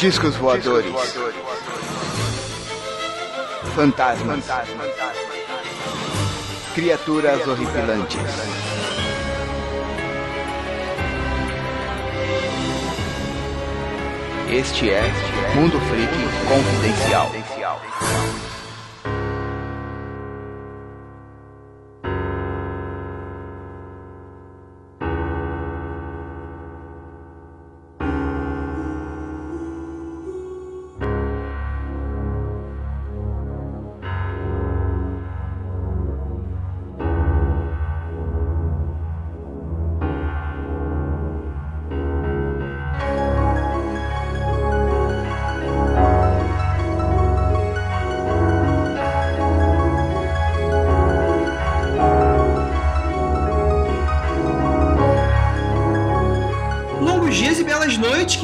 Discos voadores. Fantasmas. Criaturas horripilantes. Este é Mundo Freak Confidencial.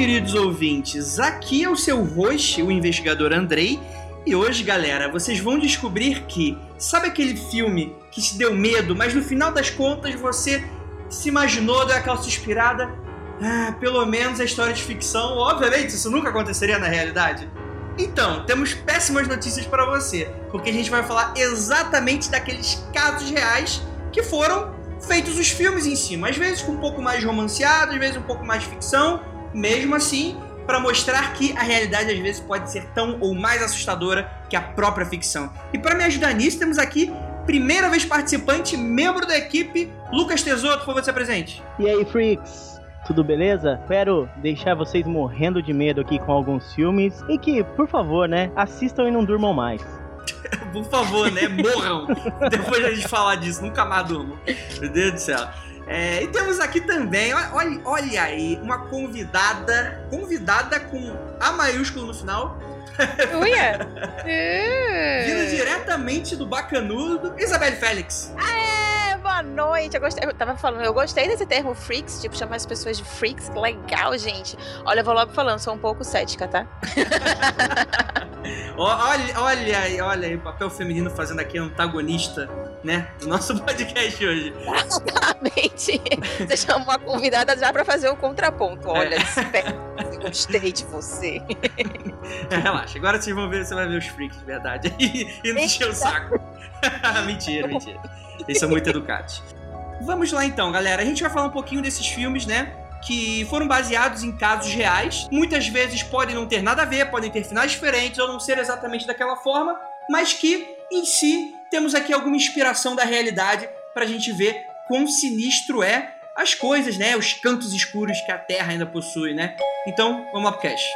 Queridos ouvintes. Aqui é o seu host, o investigador Andrei. E hoje, galera, vocês vão descobrir que, sabe aquele filme que te deu medo, mas no final das contas você se imaginou, deu aquela suspirada? Ah, pelo menos é história de ficção. Obviamente, isso nunca aconteceria na realidade. Então, temos péssimas notícias para você, porque a gente vai falar exatamente daqueles casos reais que foram feitos os filmes em si, às vezes com um pouco mais romanceado, às vezes um pouco mais ficção, mesmo assim, para mostrar que a realidade às vezes pode ser tão ou mais assustadora que a própria ficção. E para me ajudar nisso, temos aqui primeira vez participante, membro da equipe, Lucas Tesouro, por favor, se presente. E aí, freaks? Tudo beleza? Espero deixar vocês morrendo de medo aqui com alguns filmes e que, por favor, né, assistam e não durmam mais. Por favor, né? Morram. Depois a gente falar disso, nunca mais durmam. Meu Deus do céu. É, e temos aqui também, olha, olha aí, uma convidada, convidada com A maiúsculo no final. Uia! Vindo diretamente do Bacanudo, Isabelle Félix. É, boa noite. Eu, gostei, eu tava falando, eu gostei desse termo freaks, tipo, chamar as pessoas de freaks. Legal, gente. Olha, eu vou logo falando, sou um pouco cética, tá? olha, olha aí, olha aí, o papel feminino fazendo aqui antagonista, né? Do nosso podcast hoje. Exatamente. Você chamou uma convidada já pra fazer o contraponto. Olha, é. gostei de você. É, relaxa, agora vocês vão ver, você vai ver os freaks de verdade. E, e não encher o saco. mentira, mentira. Eles são muito educados. Vamos lá então, galera. A gente vai falar um pouquinho desses filmes, né? Que foram baseados em casos reais. Muitas vezes podem não ter nada a ver, podem ter finais diferentes ou não ser exatamente daquela forma, mas que em si temos aqui alguma inspiração da realidade pra gente ver quão sinistro é as coisas, né? Os cantos escuros que a Terra ainda possui, né? Então, vamos lá pro cast.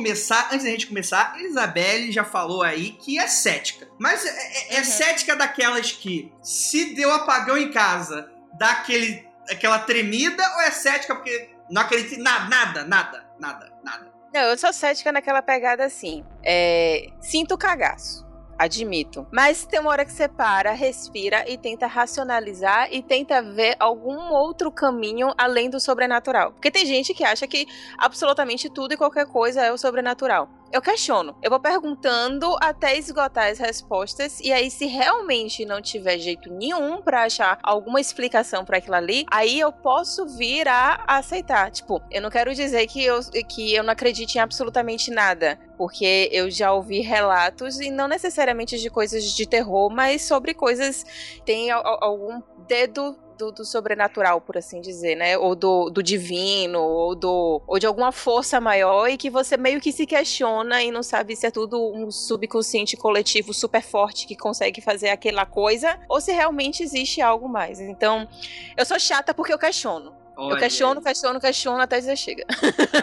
Começar, antes da gente começar, a Isabelle já falou aí que é cética. Mas é, é, é uhum. cética daquelas que, se deu apagão em casa, dá aquele, aquela tremida, ou é cética porque não acredita em nada, nada, nada, nada, nada? Não, eu sou cética naquela pegada assim. É, sinto cagaço admito. Mas tem uma hora que você para, respira e tenta racionalizar e tenta ver algum outro caminho além do sobrenatural. Porque tem gente que acha que absolutamente tudo e qualquer coisa é o sobrenatural eu questiono. Eu vou perguntando até esgotar as respostas e aí se realmente não tiver jeito nenhum para achar alguma explicação para aquilo ali, aí eu posso vir a aceitar. Tipo, eu não quero dizer que eu, que eu não acredite em absolutamente nada, porque eu já ouvi relatos e não necessariamente de coisas de terror, mas sobre coisas tem algum dedo do, do, sobrenatural, por assim dizer, né? Ou do, do divino, ou, do, ou de alguma força maior, e que você meio que se questiona e não sabe se é tudo um subconsciente coletivo super forte que consegue fazer aquela coisa, ou se realmente existe algo mais. Então, eu sou chata porque eu questiono. Olha. Eu questiono, questiono, questiono até dizer chega.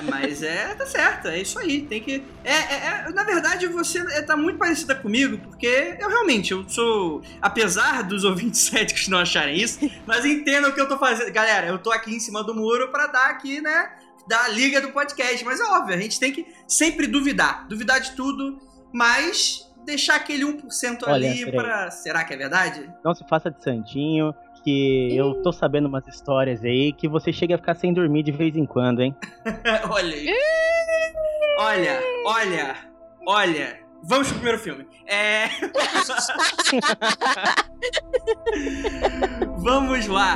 Mas é, tá certo, é isso aí. Tem que. É, é, é, na verdade, você é, tá muito parecida comigo, porque eu realmente, eu sou. Apesar dos ouvintes céticos não acharem isso, mas entendam o que eu tô fazendo. Galera, eu tô aqui em cima do muro para dar aqui, né? da liga do podcast. Mas é óbvio, a gente tem que sempre duvidar. Duvidar de tudo, mas deixar aquele 1% Olha, ali peraí. pra. Será que é verdade? Não se faça de santinho, que eu tô sabendo umas histórias aí que você chega a ficar sem dormir de vez em quando, hein? olha aí. Olha, olha, olha. Vamos pro primeiro filme. É. Vamos lá.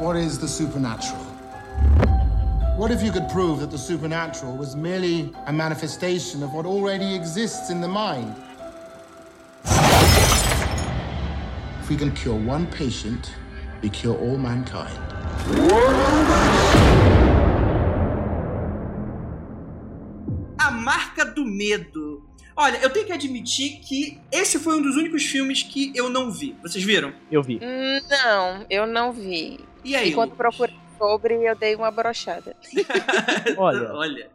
What is the supernatural? What if you could prove that the supernatural was merely a manifestation of what already exists in the mind? We can cure one patient, we cure all mankind. A Marca do Medo. Olha, eu tenho que admitir que esse foi um dos únicos filmes que eu não vi. Vocês viram? Eu vi. Não, eu não vi. E aí? E Lucas? procurei sobre, eu dei uma brochada. Olha, Olha.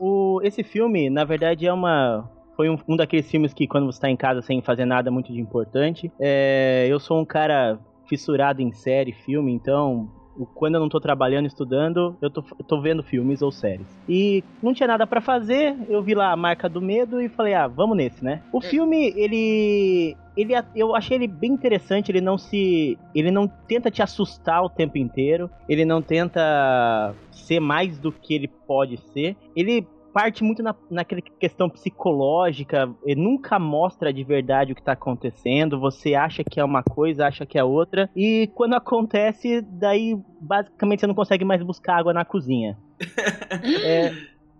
o, esse filme, na verdade, é uma. Foi um, um daqueles filmes que quando você tá em casa sem fazer nada muito de importante. É, eu sou um cara fissurado em série, filme, então. Quando eu não tô trabalhando, estudando, eu tô, tô vendo filmes ou séries. E não tinha nada pra fazer, eu vi lá a marca do medo e falei, ah, vamos nesse, né? O filme, ele. Ele, eu achei ele bem interessante, ele não se. Ele não tenta te assustar o tempo inteiro. Ele não tenta ser mais do que ele pode ser. Ele parte muito na, naquela questão psicológica, ele nunca mostra de verdade o que tá acontecendo, você acha que é uma coisa, acha que é outra, e quando acontece, daí basicamente você não consegue mais buscar água na cozinha. É,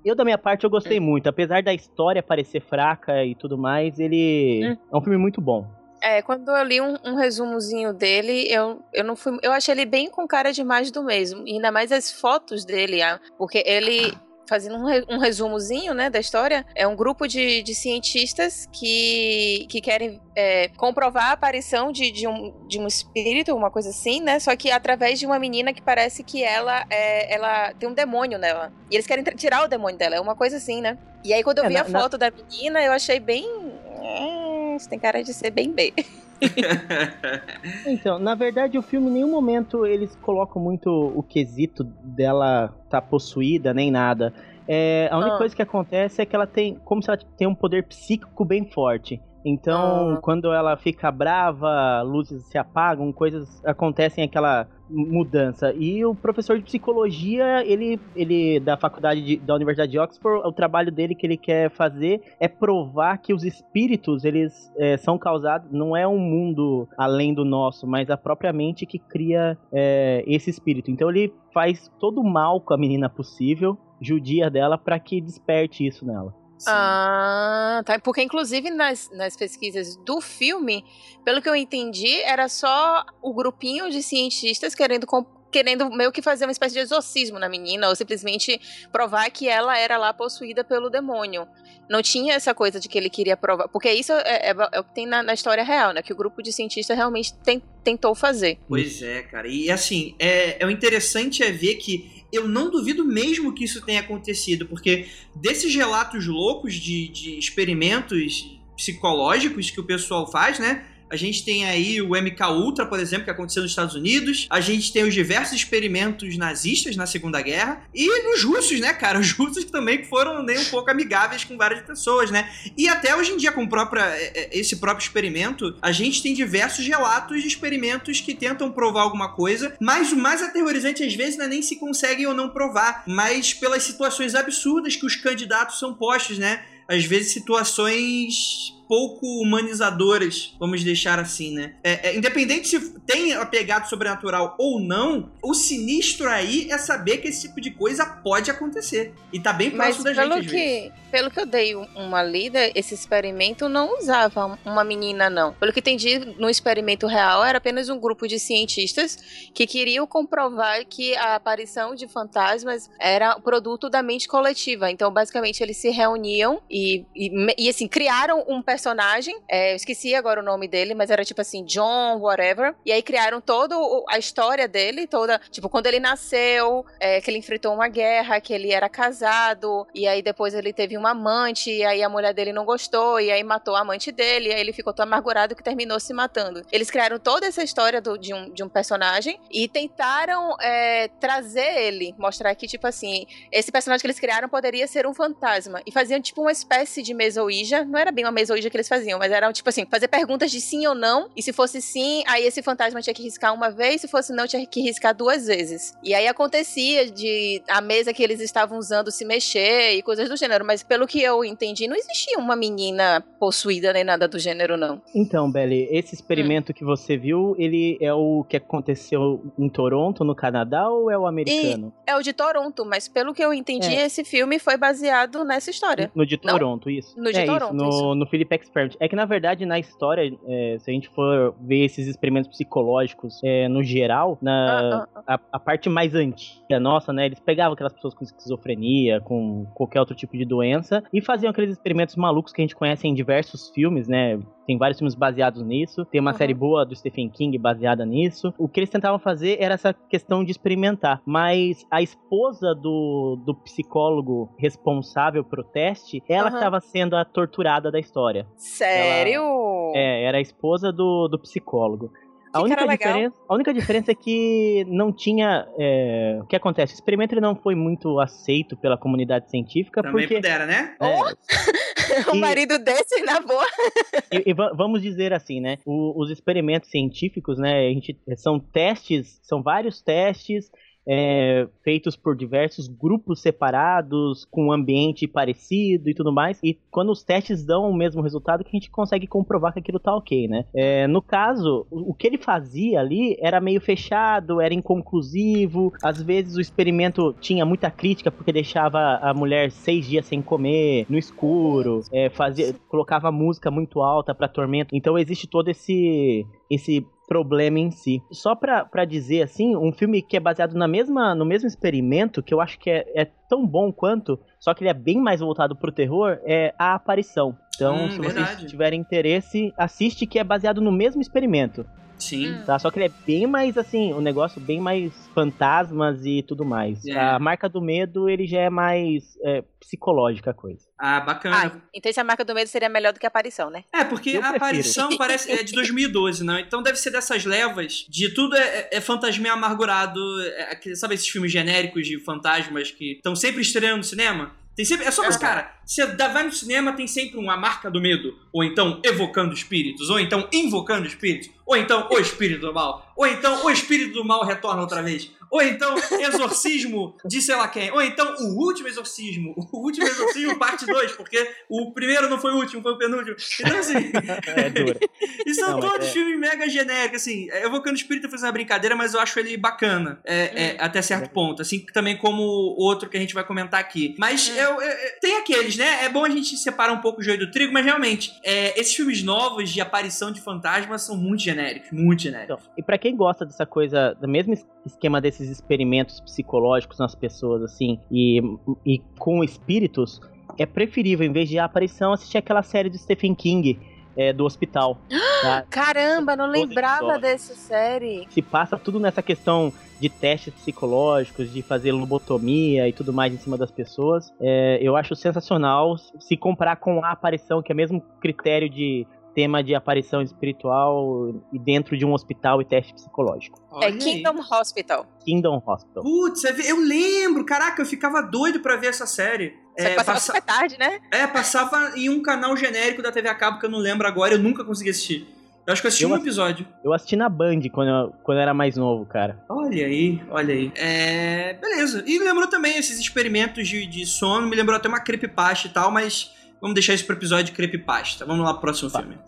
eu, da minha parte, eu gostei muito, apesar da história parecer fraca e tudo mais, ele Hum. é um filme muito bom. É, quando eu li um, um resumozinho dele, eu, eu não fui. Eu achei ele bem com cara de mais do mesmo. Ainda mais as fotos dele, porque ele. Fazendo um, re- um resumozinho né, da história, é um grupo de, de cientistas que, que querem é, comprovar a aparição de, de, um, de um espírito, uma coisa assim, né? Só que através de uma menina que parece que ela, é, ela tem um demônio nela. E eles querem tirar o demônio dela, é uma coisa assim, né? E aí quando eu É, vi na- a na- foto da menina, eu achei bem. "Hum, Isso tem cara de ser bem B. Então, na verdade, o filme em nenhum momento eles colocam muito o quesito dela tá possuída, nem nada. É, a única Ah. coisa que acontece é que ela tem. Como se ela tem um poder psíquico bem forte. Então, Ah. quando ela fica brava, luzes se apagam, coisas acontecem aquela mudança. E o professor de psicologia, ele, ele da faculdade de- da Universidade de Oxford, o trabalho dele que ele quer fazer é provar que os espíritos, eles é, são causados, não é um mundo além do nosso, mas a própria mente que cria é, esse espírito. Então ele faz todo o mal com a menina possível, judia dela para que desperte isso nela. Sim. Ah, tá. Porque, inclusive, nas, nas pesquisas do filme, pelo que eu entendi, era só o grupinho de cientistas querendo, querendo meio que fazer uma espécie de exorcismo na menina, ou simplesmente provar que ela era lá possuída pelo demônio. Não tinha essa coisa de que ele queria provar. Porque isso é, é- é o que tem na, na história real, né? Que o grupo de cientistas realmente tem- tentou fazer. Pois é, cara. E assim, é, é o interessante é ver que eu não duvido mesmo que isso tenha acontecido, porque desses relatos loucos de, de experimentos psicológicos que o pessoal faz, né? A gente tem aí o MK Ultra, por exemplo, que aconteceu nos Estados Unidos. A gente tem os diversos experimentos nazistas na Segunda Guerra. E os russos, né, cara? Os russos também foram nem um pouco amigáveis com várias pessoas, né? E até hoje em dia, com própria, é, é, esse próprio experimento, a gente tem diversos relatos de experimentos que tentam provar alguma coisa, mas o mais aterrorizante às vezes é nem se conseguem ou não provar, mas pelas situações absurdas que os candidatos são postos, né? Às vezes situações pouco humanizadoras, vamos deixar assim, né? É, é, independente se tem apegado sobrenatural ou não, o sinistro aí é saber que esse tipo de coisa pode acontecer. E tá bem Mas próximo da pelo gente, que, pelo que eu dei um- uma lida, esse experimento não usava uma menina, não. Pelo que entendi, no experimento real era apenas um grupo de cientistas que queriam comprovar que a aparição de fantasmas era produto da mente coletiva. Então, basicamente, eles se reuniam e, e, e, assim, criaram um personagem personagem, é, eu esqueci agora o nome dele, mas era tipo assim, John, whatever. E aí criaram toda a história dele, toda, tipo, quando ele nasceu, é, que ele enfrentou uma guerra, que ele era casado, e aí depois ele teve uma amante, e aí a mulher dele não gostou, e aí matou a amante dele, e aí ele ficou tão amargurado que terminou se matando. Eles criaram toda essa história do, de, um, de um personagem e tentaram é, trazer ele, mostrar que, tipo assim, esse personagem que eles criaram poderia ser um fantasma. E faziam, tipo, uma espécie de mesoíja. Não era bem uma que eles faziam, mas era, tipo assim, fazer perguntas de sim ou não. E se fosse sim, aí esse fantasma tinha que riscar uma vez, se fosse não, tinha que riscar duas vezes. E aí acontecia de a mesa que eles estavam usando se mexer e coisas do gênero. Mas pelo que eu entendi, não existia uma menina possuída nem nada do gênero, não. Então, Belly, esse experimento hum. que você viu, ele é o que aconteceu em Toronto, no Canadá, ou é o americano? E é o de Toronto, mas pelo que eu entendi, é. esse filme foi baseado nessa história. No de Toronto, não? isso. No de é Toronto, isso. No, isso. no Philip Experiment. É que, na verdade, na história, é, se a gente for ver esses experimentos psicológicos é, no geral, na, ah, ah, ah. A, a, parte mais antiga nossa, né, eles pegavam aquelas pessoas com esquizofrenia, com qualquer outro tipo de doença, e faziam aqueles experimentos malucos que a gente conhece em diversos filmes, né, tem vários filmes baseados nisso. Tem uma uhum. série boa do Stephen King baseada nisso. O que eles tentavam fazer era essa questão de experimentar. Mas a esposa do, do psicólogo responsável pro teste, ela uhum. estava sendo a torturada da história. Sério? Ela, é, era a esposa do, do psicólogo. A única, diferença, a única diferença é que não tinha. É, o que acontece? O experimento ele não foi muito aceito pela comunidade científica. Também porque, pudera, né? É, o e, marido desse na boa. E, e, vamos dizer assim, né? O, os experimentos científicos, né? A gente, são testes, são vários testes é, feitos por diversos grupos separados, com um ambiente parecido e tudo mais. E quando os testes dão o mesmo resultado, que a gente consegue comprovar que aquilo tá ok, né? É, no caso, o que ele fazia ali era meio fechado, era inconclusivo. Às vezes o experimento tinha muita crítica porque deixava a mulher seis dias sem comer, no escuro, é, fazia, colocava música muito alta para tormento. Então existe todo esse esse problema em si. Só pra, pra dizer assim, um filme que é baseado na mesma, no mesmo experimento, que eu acho que é, é tão bom quanto, só que ele é bem mais voltado pro terror, é A Aparição. Então, hum, se verdade. vocês tiverem interesse, assiste que é baseado no mesmo experimento. Sim. Tá? Só que ele é bem mais assim, um negócio bem mais fantasmas e tudo mais. É. A marca do medo, ele já é mais é, psicológica a coisa. Ah, bacana. Ah, então se a marca do medo seria melhor do que a aparição, né? É, porque Eu a prefiro. aparição parece é de 2012, né? Então deve ser dessas levas de tudo é, é, é fantasminha amargurado. É, sabe esses filmes genéricos de fantasmas que estão sempre estreando no cinema? Tem sempre, é só, mas cara, você vai no cinema, tem sempre uma marca do medo, ou então evocando espíritos, ou então invocando espíritos, ou então o espírito do mal, ou então o espírito do mal retorna outra vez. Ou então, exorcismo de sei lá quem. Ou então, o último exorcismo. O último exorcismo, parte 2, porque o primeiro não foi o último, foi o penúltimo. Então, assim. É e são não, todos é... filmes mega genéricos, assim. Evocando Espírito fez uma brincadeira, mas eu acho ele bacana. É, é, até certo ponto. Assim também como o outro que a gente vai comentar aqui. Mas eu, eu, tem aqueles, né? É bom a gente separar um pouco o joio do trigo, mas realmente, é, esses filmes novos de aparição de fantasmas são muito genéricos. Muito genéricos. Então, e para quem gosta dessa coisa, do mesmo esquema desse esses experimentos psicológicos nas pessoas, assim, e, e com espíritos, é preferível, em vez de a aparição, assistir aquela série do Stephen King, é, do hospital. Tá? Caramba, não lembrava dessa série. Se passa tudo nessa questão de testes psicológicos, de fazer lobotomia e tudo mais em cima das pessoas. É, eu acho sensacional se comparar com a aparição, que é o mesmo critério de tema de aparição espiritual e dentro de um hospital e teste psicológico. É Olha é Kingdom aí. Hospital. Kingdom Hospital. Putz, eu lembro, caraca, eu ficava doido pra ver essa série. Só é, passava passa... super tarde, né? É, passava em um canal genérico da TV a cabo que eu não lembro agora, eu nunca consegui assistir. Eu acho que eu assisti eu um episódio. Eu assisti na Band quando eu, quando eu era mais novo, cara. Olha aí, olha aí. É. Beleza. E lembrou também esses experimentos de, de sono, me lembrou até uma creepypasta e tal, mas Vamos deixar isso pro episódio de creepypasta. Vamos lá pro próximo tá. filme.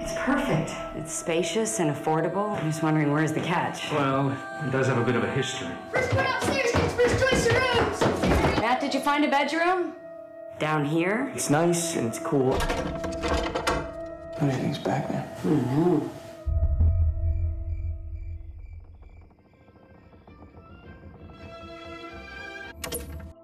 It's perfect. It's spacious and affordable. I'm just wondering where's the catch. Well, it does have a bit of a history. First one upstairs gets first choice of rooms. Matt, did you find a bedroom? Down here? It's nice and it's cool. Everything's back now. Mm-hmm.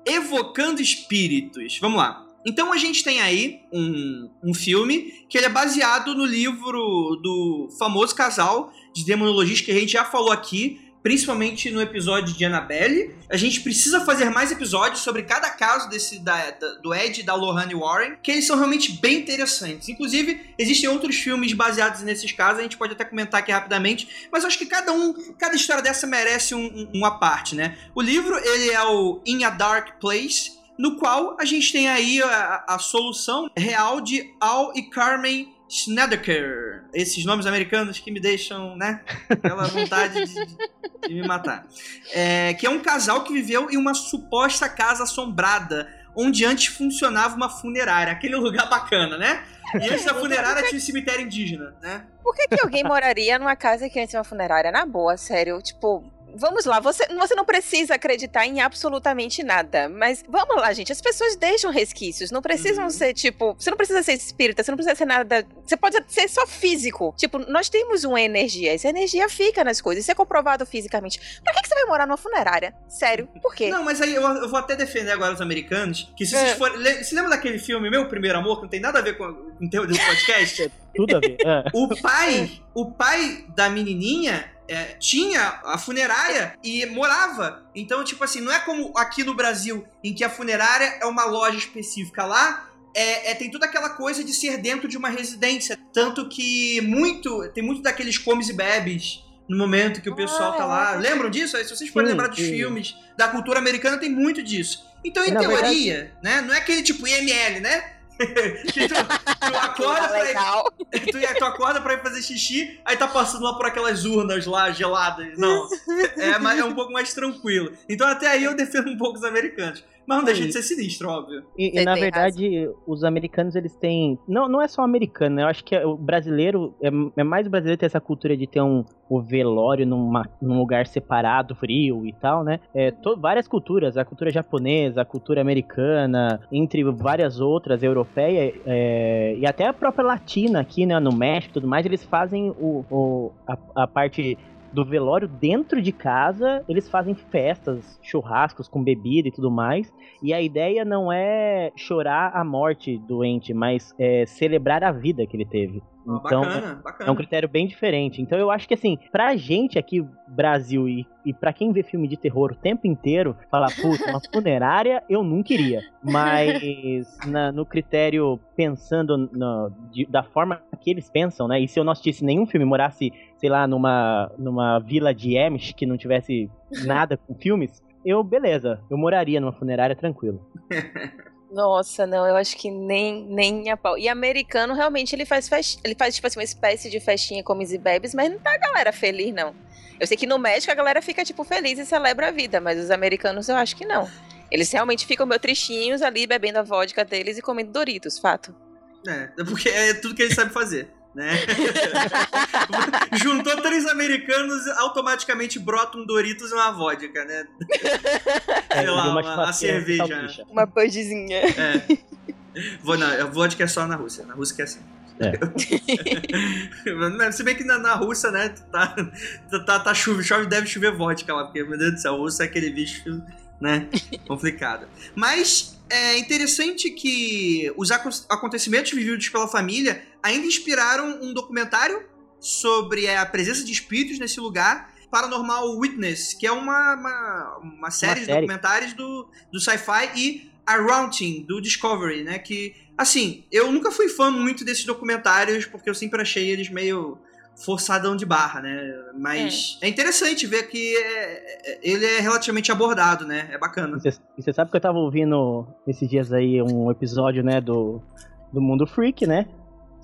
Evocando espíritos. Vamos lá. Então a gente tem aí um, um filme que ele é baseado no livro do famoso casal de demonologistas que a gente já falou aqui, principalmente no episódio de Annabelle. A gente precisa fazer mais episódios sobre cada caso desse da, da, do Ed da Lohane Warren, que eles são realmente bem interessantes. Inclusive, existem outros filmes baseados nesses casos, a gente pode até comentar aqui rapidamente, mas acho que cada um, cada história dessa merece um, um, uma parte, né? O livro, ele é o In a Dark Place, no qual a gente tem aí a, a solução real de Al e Carmen Schnedeker. Esses nomes americanos que me deixam, né? Aquela vontade de, de me matar. É, que é um casal que viveu em uma suposta casa assombrada, onde antes funcionava uma funerária. Aquele lugar bacana, né? E antes da funerária tinha um cemitério indígena, né? Por que, que alguém moraria numa casa que antes tinha uma funerária? Na boa, sério. Tipo, vamos lá, você, você não precisa acreditar em absolutamente nada, mas vamos lá, gente, as pessoas deixam resquícios, não precisam uhum. ser, tipo, você não precisa ser espírita, você não precisa ser nada, você pode ser só físico. Tipo, nós temos uma energia, essa energia fica nas coisas, isso é comprovado fisicamente. Pra que, que você vai morar numa funerária? Sério, por quê? Não, mas aí eu, eu vou até defender agora os americanos, que se é. vocês forem, se lembra daquele filme Meu Primeiro Amor, que não tem nada a ver com, com o tema do podcast? Tudo a ver. É. O pai, o pai da menininha é, tinha a funerária e morava. Então, tipo assim, não é como aqui no Brasil, em que a funerária é uma loja específica lá. É, é, tem toda aquela coisa de ser dentro de uma residência. Tanto que muito. Tem muito daqueles comes e bebes no momento que o pessoal ah, tá lá. É. Lembram disso? Se vocês forem lembrar dos sim. filmes da cultura americana, tem muito disso. Então, em teoria, verdade... né? Não é aquele tipo IML, né? que tu, tu acorda pra ir, tu, tu, acorda pra ir fazer xixi, aí tá passando lá por aquelas urnas lá geladas. Não. É, é um pouco mais tranquilo. Então até aí eu defendo um pouco os americanos. Mas não deixa de ser sinistro, óbvio. E, e na verdade, razão. os americanos, eles têm. Não, não é só americano, né? Eu acho que é, o brasileiro. É, é mais o brasileiro ter essa cultura de ter um o velório numa, num lugar separado, frio e tal, né? É, to, várias culturas, a cultura japonesa, a cultura americana, entre várias outras, europeia é, e até a própria latina aqui, né? No México e tudo mais, eles fazem o, o a, a parte do velório dentro de casa, eles fazem festas, churrascos com bebida e tudo mais. E a ideia não é chorar a morte do ente, mas é celebrar a vida que ele teve. Então, bacana, bacana. é um critério bem diferente. Então, eu acho que, assim, pra gente aqui, Brasil, e, e pra quem vê filme de terror o tempo inteiro, falar, puta, uma funerária eu não queria. Mas, na, no critério, pensando no, de, da forma que eles pensam, né? E se eu não assistisse nenhum filme, morasse, sei lá, numa, numa vila de Amish que não tivesse nada com filmes, eu, beleza, eu moraria numa funerária tranquilo. Nossa, não, eu acho que nem, nem a pau. E americano, realmente, ele faz ele faz, tipo assim, uma espécie de festinha com e bebes, mas não tá a galera feliz, não. Eu sei que no México a galera fica, tipo, feliz e celebra a vida, mas os americanos eu acho que não. Eles realmente ficam meio tristinhos ali, bebendo a vodka deles e comendo Doritos, fato. É porque é tudo que eles sabem fazer né? Juntou três americanos, automaticamente brota um Doritos e uma vodka, né? É, Sei lá, uma, uma, cerveja. Né? Uma pudzinha. É. Vou, não, a vodka é só na Rússia. Na Rússia que é assim. É. Se bem que na, na Rússia, né, tá, tá, tá, chove, chove, deve chover vodka lá, porque, meu Deus do céu, a Rússia é aquele bicho, né, complicado. Mas é interessante que os acontecimentos vividos pela família ainda inspiraram um documentário sobre a presença de espíritos nesse lugar, Paranormal Witness, que é uma, uma, uma série uma de documentários do, do sci-fi e A Rounding, do Discovery, né? Que, assim, eu nunca fui fã muito desses documentários, porque eu sempre achei eles meio forçadão de barra, né? Mas é, é interessante ver que é, é, ele é relativamente abordado, né? É bacana. E você sabe que eu tava ouvindo esses dias aí um episódio, né, do, do Mundo Freak, né?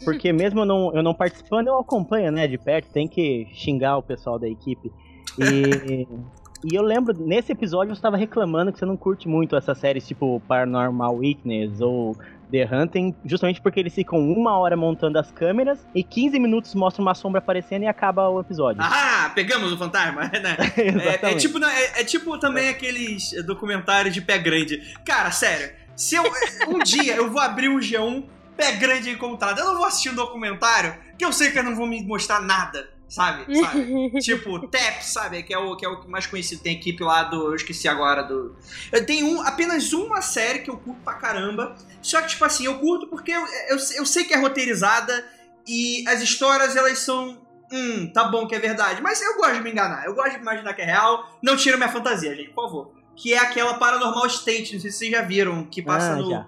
Porque mesmo eu não, eu não participando, eu acompanho, né, de perto, tem que xingar o pessoal da equipe. E, e eu lembro, nesse episódio você estava reclamando que você não curte muito essas séries tipo Paranormal Witness ou The Hunting, justamente porque eles ficam uma hora montando as câmeras e 15 minutos mostra uma sombra aparecendo e acaba o episódio. Ah, pegamos o fantasma, né? é, é, tipo, é, é, tipo também aqueles documentários de pé grande. Cara, sério, se eu, um dia eu vou abrir um G1 pé grande encontrado, eu não vou assistir um documentário que eu sei que eu não vou me mostrar nada sabe? sabe? tipo, TEP, sabe? Que é, o, que é o mais conhecido. Tem a equipe lá do. Eu esqueci agora do. Eu tenho um, apenas uma série que eu curto pra caramba. Só que, tipo assim, eu curto porque eu, eu, eu sei que é roteirizada e as histórias elas são. Hum, tá bom que é verdade. Mas eu gosto de me enganar. Eu gosto de imaginar que é real. Não tira minha fantasia, gente, por favor. Que é aquela Paranormal State, não sei se vocês já viram, que passa Ah, no. já.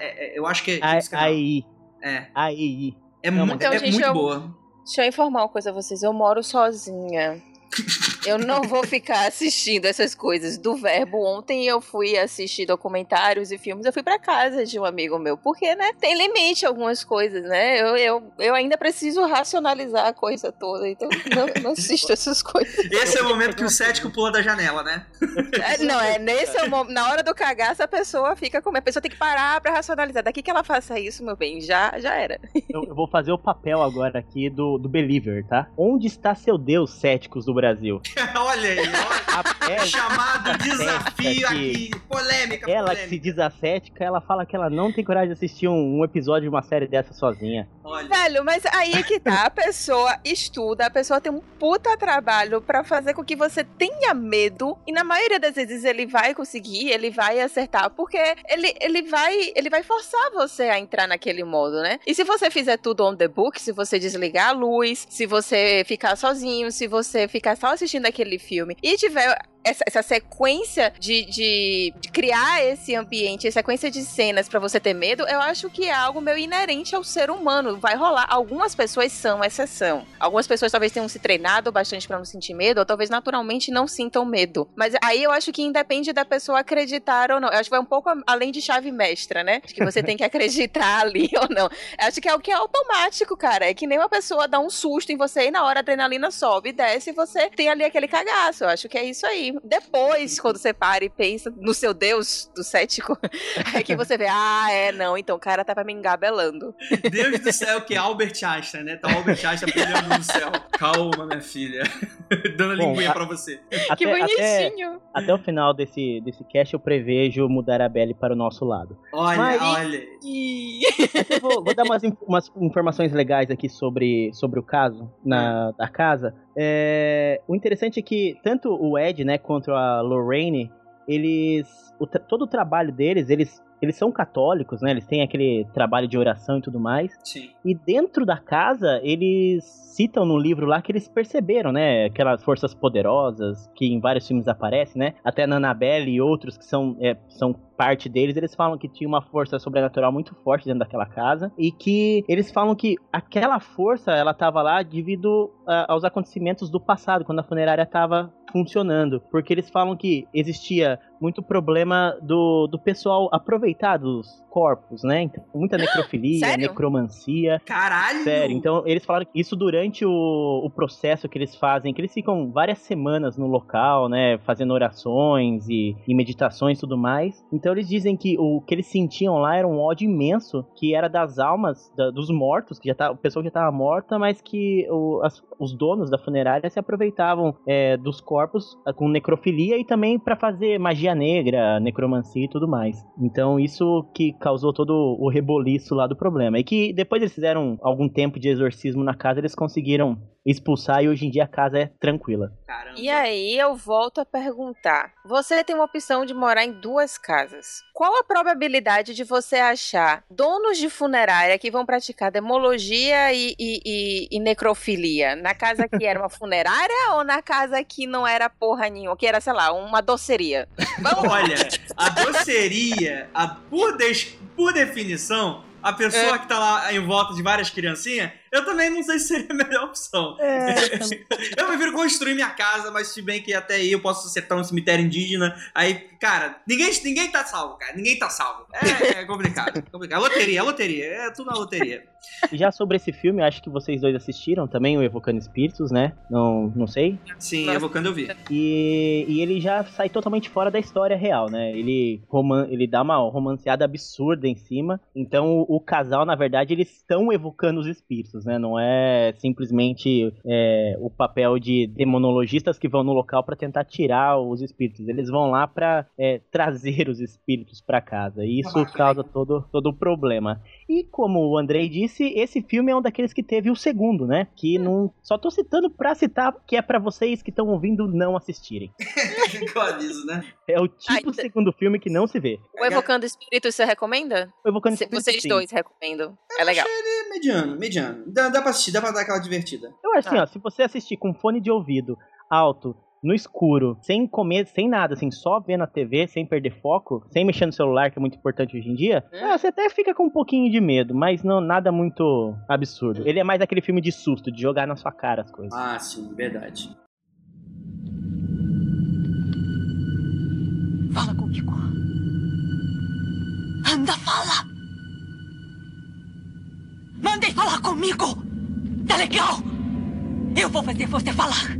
É- é- eu acho que é. Aí, É. aí. É, mu- mas- é Então, gente, muito eu- boa. Deixa eu informar uma coisa a vocês. Eu moro sozinha. Eu não vou ficar assistindo essas coisas do verbo. Ontem eu fui assistir documentários e filmes. Eu fui pra casa de um amigo meu. Porque, né? Tem limite algumas coisas, né? Eu, eu, eu ainda preciso racionalizar a coisa toda. Então, não, não assisto essas coisas. Esse é o momento que o cético pula da janela, né? É, não, é nesse é o momento. Na hora do cagaço, a pessoa fica com. A pessoa tem que parar pra racionalizar. Daqui que ela faça isso, meu bem, já, já era. Eu, eu vou fazer o papel agora aqui do, do Believer, tá? Onde está seu Deus, céticos do Brasil? olha aí, olha. A, é, Chamado desafio aqui. Polêmica, ela que polêmica. se diz ascética, ela fala que ela não tem coragem de assistir um, um episódio de uma série dessa sozinha. Olha. Velho, mas aí é que tá. A pessoa estuda, a pessoa tem um puta trabalho pra fazer com que você tenha medo. E na maioria das vezes ele vai conseguir, ele vai acertar. Porque ele, ele, vai, ele vai forçar você a entrar naquele modo, né? E se você fizer tudo on the book, se você desligar a luz, se você ficar sozinho, se você ficar só assistindo aquele filme. E tiver essa, essa sequência de, de, de criar esse ambiente, essa sequência de cenas pra você ter medo, eu acho que é algo meio inerente ao ser humano. Vai rolar. Algumas pessoas são exceção. Algumas pessoas talvez tenham se treinado bastante pra não sentir medo, ou talvez naturalmente não sintam medo. Mas aí eu acho que independe da pessoa acreditar ou não. Eu acho que vai um pouco além de chave mestra, né? Acho que você tem que acreditar ali ou não. Eu acho que é o que é automático, cara. É que nem uma pessoa dá um susto em você e na hora a adrenalina sobe e desce e você tem ali aquele cagaço. Eu acho que é isso aí. Depois, quando você para e pensa no seu Deus do cético, é que você vê, ah, é, não, então o cara tá pra me engabelando. Deus do céu, que é Albert Einstein, né? Tá o Albert Einstein brilhando no céu. Calma, minha filha. Dando a Bom, linguinha a- pra você. que Até, até, bonitinho. até o final desse, desse cast eu prevejo mudar a Belly para o nosso lado. Olha, Mas- olha. Eu vou, vou dar umas, umas informações legais aqui sobre, sobre o caso na, da casa. É, o interessante é que tanto o Ed, né, quanto a Lorraine, eles. o todo o trabalho deles, eles, eles são católicos, né? Eles têm aquele trabalho de oração e tudo mais. Sim. E dentro da casa, eles citam no livro lá que eles perceberam, né? Aquelas forças poderosas que em vários filmes aparecem, né? Até na Annabelle e outros que são, é, são parte deles, eles falam que tinha uma força sobrenatural muito forte dentro daquela casa e que eles falam que aquela força, ela tava lá devido a- aos acontecimentos do passado, quando a funerária tava funcionando. Porque eles falam que existia muito problema do, do pessoal aproveitar dos corpos, né? Então, muita necrofilia, necromancia. Caralho! Sério, então eles falaram que isso durante o, o processo que eles fazem, que eles ficam várias semanas no local, né, fazendo orações e, e meditações e tudo mais. Então eles dizem que o que eles sentiam lá era um ódio imenso, que era das almas da- dos mortos, que já tá, o pessoal já estava morta, mas que o- as- os donos da funerária se aproveitavam é, dos corpos ah, com necrofilia e também para fazer magia negra, necromancia e tudo mais. Então isso que causou todo o reboliço lá do problema. E que depois eles fizeram algum tempo de exorcismo na casa, eles conseguiram expulsar e hoje em dia a casa é tranquila. Caramba. E aí eu volto a perguntar: você tem uma opção de morar em duas casas. Qual a probabilidade de você achar donos de funerária que vão praticar demologia e, e- e- e necrofilia na casa que era uma funerária ou na casa que não era porra nenhuma, que era, sei lá, uma doceria? Vamos Olha, a doceria, a, por, des- por definição, a pessoa que tá lá em volta de várias criancinhas, eu também não sei se seria a melhor opção. eu prefiro construir minha casa, mas se bem que até aí eu posso acertar um cemitério indígena. Aí, cara, ninguém, ninguém tá salvo, cara. Ninguém tá salvo. É, é complicado. é complicado. Loteria, é loteria. É tudo na loteria. E já sobre esse filme, acho que vocês dois assistiram também, o Evocando Espíritos, né? Não, não sei. Sim, Nossa. evocando eu vi. E, e ele já sai totalmente fora da história real, né? Ele, roman ele dá uma romanceada absurda em cima. Então o, o casal, na verdade, eles estão evocando os espíritos. Né? Não é simplesmente é, o papel de demonologistas que vão no local para tentar tirar os espíritos. Eles vão lá para é, trazer os espíritos para casa. E isso causa todo, todo o problema. E como o Andrei disse, esse filme é um daqueles que teve o segundo, né? Que não. Só tô citando pra citar, que é para vocês que estão ouvindo não assistirem. Aviso, né? É o tipo Ai, segundo filme que não se vê. O Evocando Espíritos você recomenda? O Evocando Espíritos, Vocês sim. dois recomendam. É legal. É mediano, mediano. Dá, dá pra assistir, dá pra dar aquela divertida. Eu acho assim, Ah. ó, se você assistir com fone de ouvido alto, no escuro, sem comer, sem nada, assim, só vendo a TV, sem perder foco, sem mexer no celular, que é muito importante hoje em dia, Hum. ah, você até fica com um pouquinho de medo, mas não nada muito absurdo. Ele é mais aquele filme de susto, de jogar na sua cara as coisas. Ah, sim, verdade. Fala comigo. Anda, fala! Mandei falar comigo! Tá legal? Eu vou fazer você falar!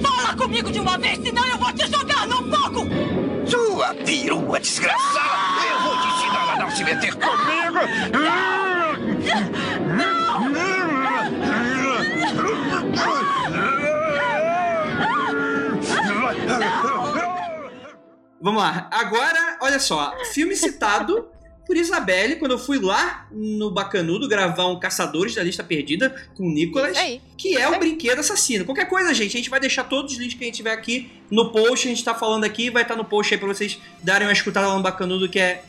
Fala comigo de uma vez, senão eu vou te jogar no fogo! Sua perua desgraçada! Eu vou te ensinar a não se meter comigo! Vamos lá. Agora, olha só. Filme citado por Isabelle quando eu fui lá no Bacanudo gravar um Caçadores da Lista Perdida com o Nicolas. Que é o brinquedo assassino. Qualquer coisa, gente, a gente vai deixar todos os links que a gente tiver aqui no post. A gente tá falando aqui, vai estar no post aí pra vocês darem uma escutada lá no Bacanudo, que é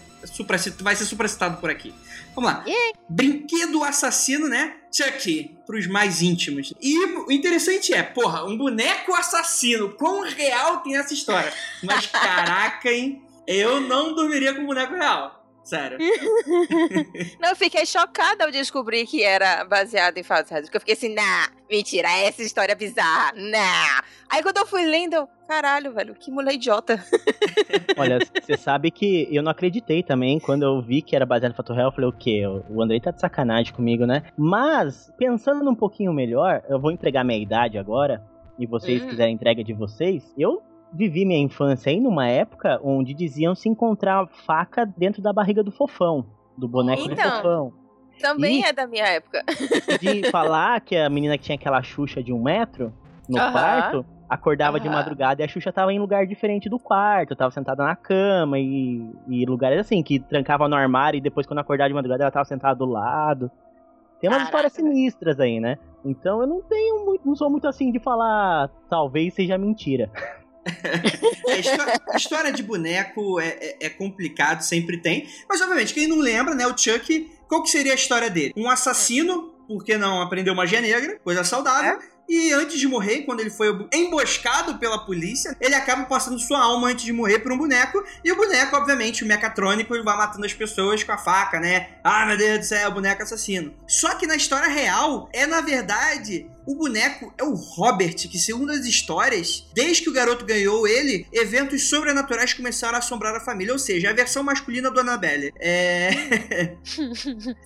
vai ser supracitado por aqui. Vamos lá. Brinquedo assassino, né? Chuck, pros mais íntimos. E o interessante é, porra, um boneco assassino. Quão real tem essa história? Mas caraca, hein? Eu não dormiria com um boneco real. Sério. Não, eu fiquei chocada ao descobrir que era baseado em fatos reais. Porque eu fiquei assim, nah, mentira, essa história é bizarra, nah. Aí quando eu fui lendo, eu, caralho, velho, que mulher idiota. Olha, você sabe que eu não acreditei também quando eu vi que era baseado em fato real. Eu falei, o quê? O Andrei tá de sacanagem comigo, né? Mas, pensando um pouquinho melhor, eu vou entregar minha idade agora. E vocês Hum. quiserem a entrega de vocês, eu vivi minha infância aí numa época onde diziam se encontrar faca dentro da barriga do fofão. Do boneco do Então. fofão. Também Ih. é da minha época. De falar que a menina que tinha aquela Xuxa de um metro no quarto acordava de madrugada e a Xuxa tava em lugar diferente do quarto, tava sentada na cama e, e lugares assim, que trancava no armário e depois quando acordava de madrugada ela tava sentada do lado. Tem umas Caraca, histórias sinistras aí, né? Então eu não tenho muito, não sou muito assim de falar talvez seja mentira. É, histó- história de boneco é, é- é complicado, sempre tem. Mas, obviamente, quem não lembra, né? O Chuck, qual que seria a história dele? Um assassino, por que não aprendeu magia negra? Coisa saudável. E antes de morrer, quando ele foi emboscado pela polícia, ele acaba passando sua alma antes de morrer por um boneco. E o boneco, obviamente, o mecatrônico, ele vai matando as pessoas com a faca, né? Ah, meu Deus do céu, boneco assassino. Só que na história real, é na verdade. O boneco é o Robert, que segundo as histórias, desde que o garoto ganhou ele, eventos sobrenaturais começaram a assombrar a família. Ou seja, a versão masculina do Annabelle. É.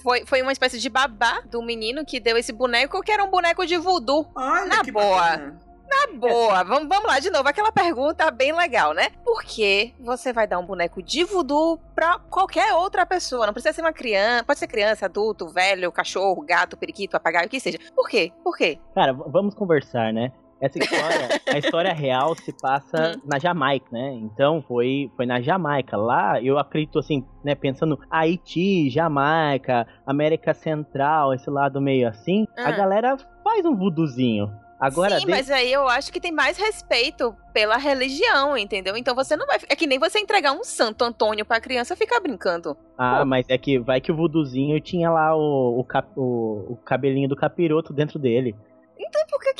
Foi, foi uma espécie de babá do menino que deu esse boneco, que era um boneco de voodoo. Olha Na que boa. bacana. Na boa, vamos, vamos lá de novo. Aquela pergunta bem legal, né? Por que você vai dar um boneco de voodoo pra qualquer outra pessoa? Não precisa ser uma criança, pode ser criança, adulto, velho, cachorro, gato, periquito, papagaio, o que seja. Por quê? Por quê? Cara, vamos conversar, né? Essa história, a história real se passa na Jamaica, né? Então foi, foi na Jamaica. Lá, eu acredito assim, né? Pensando Haiti, Jamaica, América Central, esse lado meio assim, a Ah. galera faz um vuduzinho. Agora, Sim, de- mas aí eu acho que tem mais respeito pela religião, entendeu? Então você não vai. É que nem você entregar um Santo Antônio pra criança ficar brincando. ah, mas é que vai que o vuduzinho tinha lá o, o, cap- o- o cabelinho do capiroto dentro dele. Então por que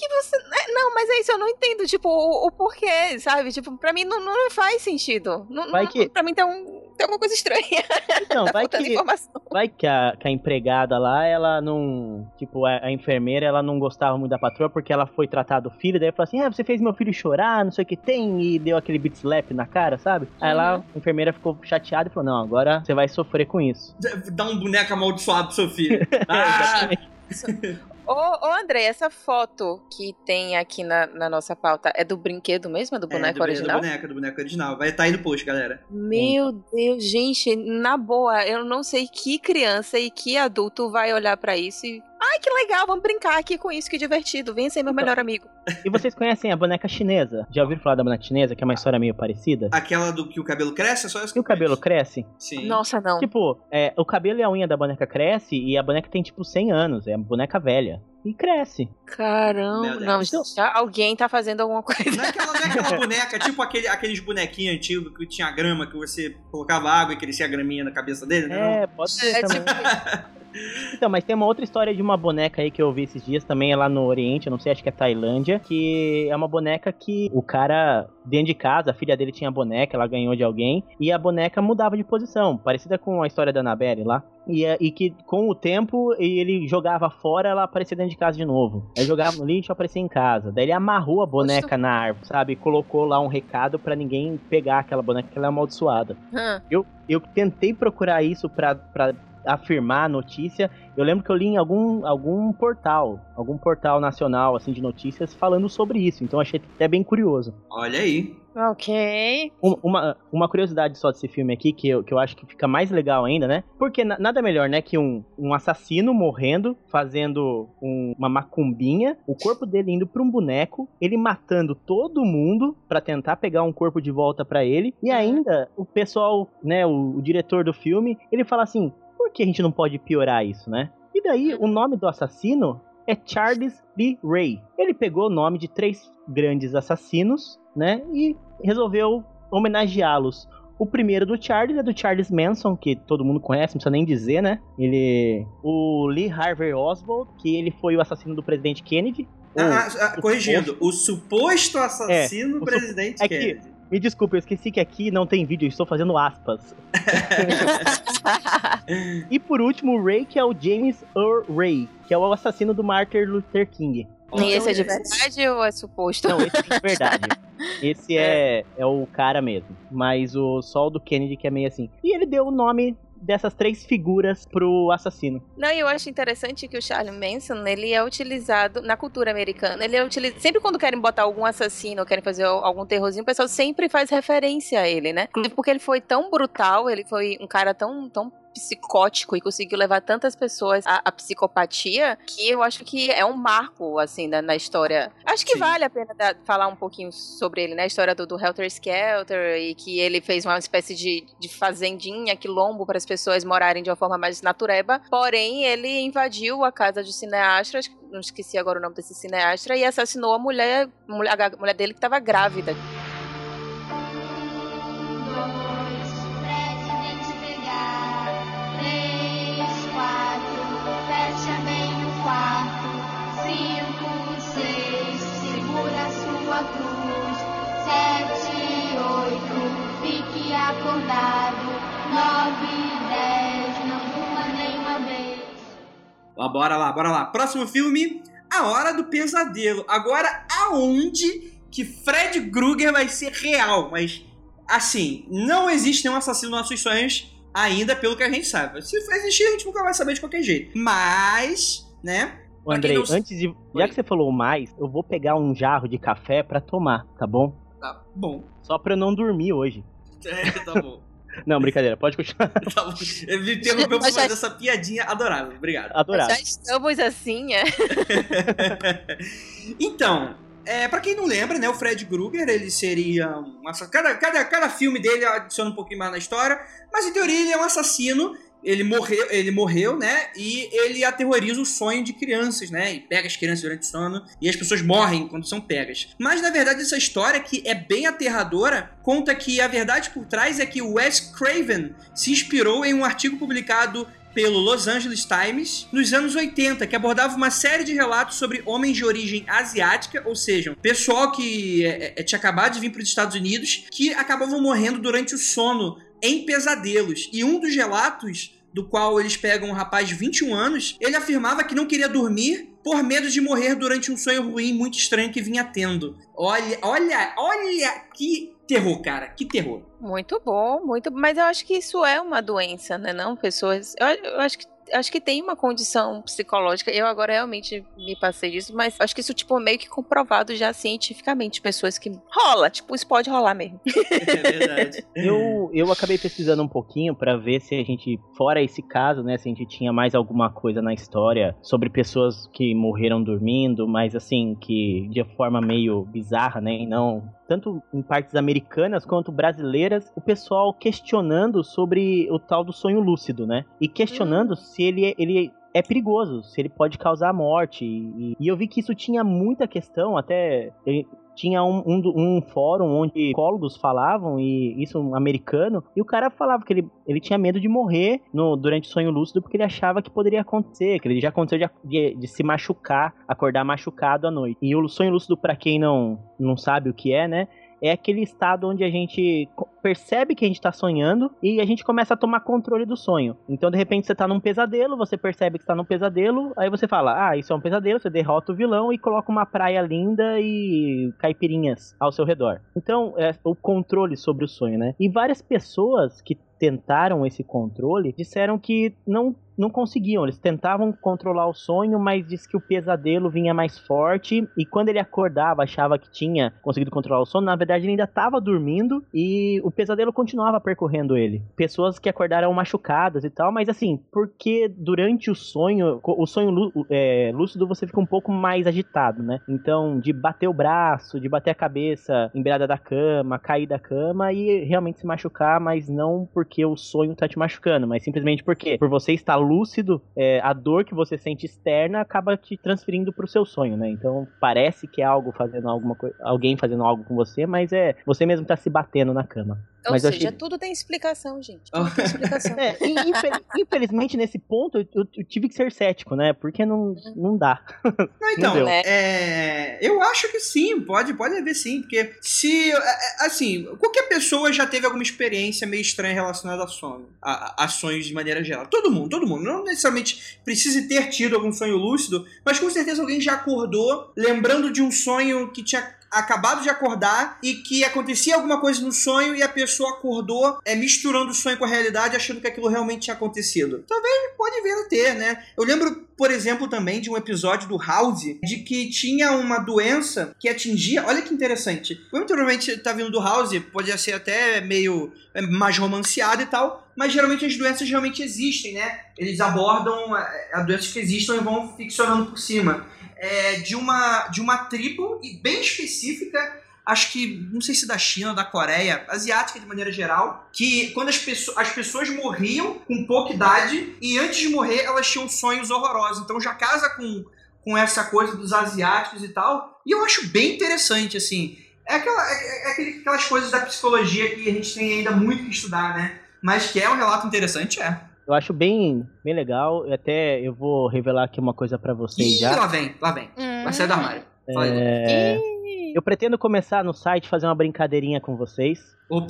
Não, mas é isso, eu não entendo, tipo, o, o porquê, sabe? Tipo, pra mim não, não faz sentido. Não, Vai não- que- Pra mim tem, um, tem alguma coisa estranha. Então, tá vai que, vai que a, que a empregada lá, ela não. Tipo, a, a enfermeira, ela não gostava muito da patroa porque ela foi tratar do filho. Daí falou assim: Ah, você fez meu filho chorar, não sei o que tem. E deu aquele beat slap na cara, sabe? Aí lá Uhum. a enfermeira ficou chateada e falou: Não, agora você vai sofrer com isso. Dá um boneco amaldiçoado pro seu filho. Ah, Exatamente. Ô, ô André, essa foto que tem aqui na, na nossa pauta é do brinquedo mesmo? É do boneco é, do, original? do boneco, do boneco original. Vai estar aí no post, galera. Meu Deus, gente, na boa, eu não sei que criança e que adulto vai olhar pra isso e. Ai, que legal, vamos brincar aqui com isso, que divertido. Vem ser meu melhor amigo. E vocês conhecem a boneca chinesa? Já ouviram falar da boneca chinesa, que é uma história meio parecida? Aquela do que o cabelo cresce, é só essa Que o cabelo cresce? Sim. Nossa, não. Tipo, é, o cabelo e a unha da boneca cresce e a boneca tem tipo 100 anos, é uma boneca velha. E cresce. Caramba, não, já alguém tá fazendo alguma coisa. Não é aquela, não é aquela boneca, tipo aquele, aqueles bonequinhos antigos que tinha grama, que você colocava água e crescia a graminha na cabeça dele, né? É, pode ser É também. tipo, Então, mas tem uma outra história de uma boneca aí que eu vi esses dias, também é lá no Oriente, eu não sei, acho que é Tailândia, que é uma boneca que o cara, dentro de casa, a filha dele tinha boneca, ela ganhou de alguém, e a boneca mudava de posição, parecida com a história da Annabelle lá. E, é- e que com o tempo ele jogava fora, ela aparecia dentro de casa de novo. Aí jogava no lixo, aparecia em casa. Daí ele amarrou a boneca na árvore, sabe? E colocou lá um recado pra ninguém pegar aquela boneca que ela é amaldiçoada. hum, Eu, eu tentei procurar isso pra, pra afirmar a notícia. Eu lembro que eu li em algum, algum portal, algum portal nacional assim de notícias falando sobre isso. Então eu achei até bem curioso. Olha aí. Ok. Um- Uma, uma curiosidade só desse filme aqui, que eu, que eu acho que fica mais legal ainda, né? Porque na- nada melhor, né, que um, um assassino morrendo, fazendo um- uma macumbinha, o corpo dele indo pra um boneco, ele matando todo mundo pra tentar pegar um corpo de volta pra ele, e ainda o pessoal, né, o, o diretor do filme, ele fala assim, por que a gente não pode piorar isso, né? E daí, o nome do assassino é Charles Lee Ray. Ele pegou o nome de três grandes assassinos, né, e resolveu homenageá-los. O primeiro do Charles é do Charles Manson, que todo mundo conhece, não precisa nem dizer, né? Ele. O Lee Harvey Oswald, que ele foi o assassino do presidente Kennedy. Ou Ah, ah, o corrigindo, o suposto assassino É, o presidente su- é que- Kennedy. Me desculpa, eu esqueci que aqui não tem vídeo, eu estou fazendo aspas. E por último, o Ray, que é o James Earl Ray, que é o assassino do Martin Luther King. E esse é de Olha, verdade ou é suposto? Não, esse é de verdade. Esse é, é o cara mesmo. Mas o Sol do Kennedy que é meio assim. E ele deu o nome dessas três figuras pro assassino. Não, e eu acho interessante que o Charlie Manson, ele é utilizado na cultura americana. Ele é utilizado sempre quando querem botar algum assassino querem fazer algum terrorzinho, o pessoal sempre faz referência a ele, né? Inclusive porque ele foi tão brutal, ele foi um cara tão tão psicótico e conseguiu levar tantas pessoas à, à psicopatia que eu acho que é um marco, assim, na, na história. Acho que Sim. vale a pena dar- falar um pouquinho sobre ele, né? A história do, do Helter Skelter e que ele fez uma espécie de, de fazendinha, quilombo para as pessoas morarem de uma forma mais natureba. Porém, ele invadiu a casa de cineastas, não esqueci agora o nome desse cineasta, e assassinou a mulher, mulher, a mulher dele que estava grávida. Acordado. Nove, dez, não durma nenhuma vez. Ó, bora lá, bora lá. Próximo filme, A Hora do Pesadelo. Agora, aonde que Fred Krueger vai ser real? Mas, assim, não existe nenhum assassino nos nossos sonhos ainda, pelo que a gente sabe. Se for existir, a gente nunca vai saber de qualquer jeito. Mas, né? Ô, Andrei, não- antes de. Oi. Já que você falou mais, eu vou pegar um jarro de café pra tomar, tá bom? Tá bom. Só pra eu não dormir hoje. É, tá bom. Não, brincadeira, pode continuar. tá bom. Ele me interrompeu já- fazer essa piadinha adorável. Obrigado. Adorável. Já estamos assim, é? então, é, para quem não lembra, né, o Fred Krueger, ele seria um assa- cada, cada, cada filme dele adiciona um pouquinho mais na história, mas em teoria ele é um assassino. Ele morreu, ele morreu, né? E ele aterroriza o sonho de crianças, né? E pega as crianças durante o sono e as pessoas morrem quando são pegas. Mas na verdade essa história que é bem aterradora conta que a verdade por trás é que Wes Craven se inspirou em um artigo publicado pelo Los Angeles Times nos anos 80, que abordava uma série de relatos sobre homens de origem asiática, ou seja, pessoal que é, é, tinha acabado de vir para os Estados Unidos, que acabavam morrendo durante o sono em pesadelos. E um dos relatos do qual eles pegam um rapaz de 21 anos, ele afirmava que não queria dormir por medo de morrer durante um sonho ruim muito estranho que vinha tendo. Olha, olha, olha que terror, cara, que terror. Muito bom, muito Mas eu acho que isso é uma doença, né? Não, pessoas. Eu, eu acho que acho que tem uma condição psicológica. Eu agora realmente me passei disso, mas acho que isso, tipo, meio que comprovado já cientificamente. Pessoas que rola, tipo, isso pode rolar mesmo. É verdade. Eu, eu acabei pesquisando um pouquinho pra ver se a gente, fora esse caso, né, se a gente tinha mais alguma coisa na história sobre pessoas que morreram dormindo, mas assim, que de forma meio bizarra, né, e não tanto em partes americanas quanto brasileiras, o pessoal questionando sobre o tal do sonho lúcido, né? E questionando se ele, ele é perigoso, se ele pode causar morte. E, e eu vi que isso tinha muita questão, até tinha um, um, um fórum onde psicólogos falavam, e isso um americano, e o cara falava que ele, ele tinha medo de morrer no, durante o sonho lúcido porque ele achava que poderia acontecer, que ele já aconteceu de, de, de se machucar, acordar machucado à noite. E o sonho lúcido, pra quem não, não sabe o que é, né? É aquele estado onde a gente percebe que a gente tá sonhando e a gente começa a tomar controle do sonho. Então, de repente, você tá num pesadelo, você percebe que está num pesadelo, aí você fala, ah, isso é um pesadelo, você derrota o vilão e coloca uma praia linda e caipirinhas ao seu redor. Então, é o controle sobre o sonho, né? E várias pessoas que tentaram esse controle disseram que não não conseguiam, eles tentavam controlar o sonho, mas diz que o pesadelo vinha mais forte e quando ele acordava, achava que tinha conseguido controlar o sono, na verdade ele ainda estava dormindo e o pesadelo continuava percorrendo ele. Pessoas que acordaram machucadas e tal, mas assim, porque durante o sonho, o sonho é, lúcido você fica um pouco mais agitado, né? Então, de bater o braço, de bater a cabeça em beirada da cama, cair da cama e realmente se machucar, mas não porque o sonho tá te machucando, mas simplesmente porque por você estar lúcido, é, a dor que você sente externa acaba te transferindo pro seu sonho, né? Então parece que é algo fazendo alguma coisa, alguém fazendo algo com você, mas é você mesmo tá se batendo na cama. Ou Mas seja, achei- tudo tem explicação, gente. Tudo tem explicação. É, e infel- infelizmente nesse ponto eu, eu- tive que ser cético, né? Porque não, não dá. Não, então. Né? é, eu acho que sim, pode, pode haver sim, porque se, é, é, assim, qualquer pessoa já teve alguma experiência meio estranha relacionada a sono, a, a- a sonhos de maneira geral. Todo mundo, todo mundo, não necessariamente precise ter tido algum sonho lúcido, mas com certeza alguém já acordou lembrando de um sonho que tinha acabado de acordar e que acontecia alguma coisa no sonho e a pessoa acordou é, misturando o sonho com a realidade achando que aquilo realmente tinha acontecido. Talvez pode vir a ter, né? Eu lembro, por exemplo, também de um episódio do House de que tinha uma doença que atingia. Olha que interessante. Como provavelmente tá vindo do House, pode ser até meio é, mais romanceado e tal, mas geralmente as doenças realmente existem, né? Eles abordam é, as doenças que existem e vão ficcionando por cima. É, de, uma, de uma tribo e bem específica acho que, não sei se da China da Coreia, asiática de maneira geral, que quando as, pesso as pessoas morriam com pouca idade e antes de morrer elas tinham sonhos horrorosos. Então já casa com, com essa coisa dos asiáticos e tal. E eu acho bem interessante, assim. É, aquela, é, é aquele- aquelas coisas da psicologia que a gente tem ainda muito que estudar, né? Mas que é um relato interessante, é. Eu acho bem, bem legal. E até eu vou revelar aqui uma coisa pra vocês Ih, já. lá vem, lá vem. Vai sair do armário. Fala aí. É, eu pretendo começar no site fazer uma brincadeirinha com vocês,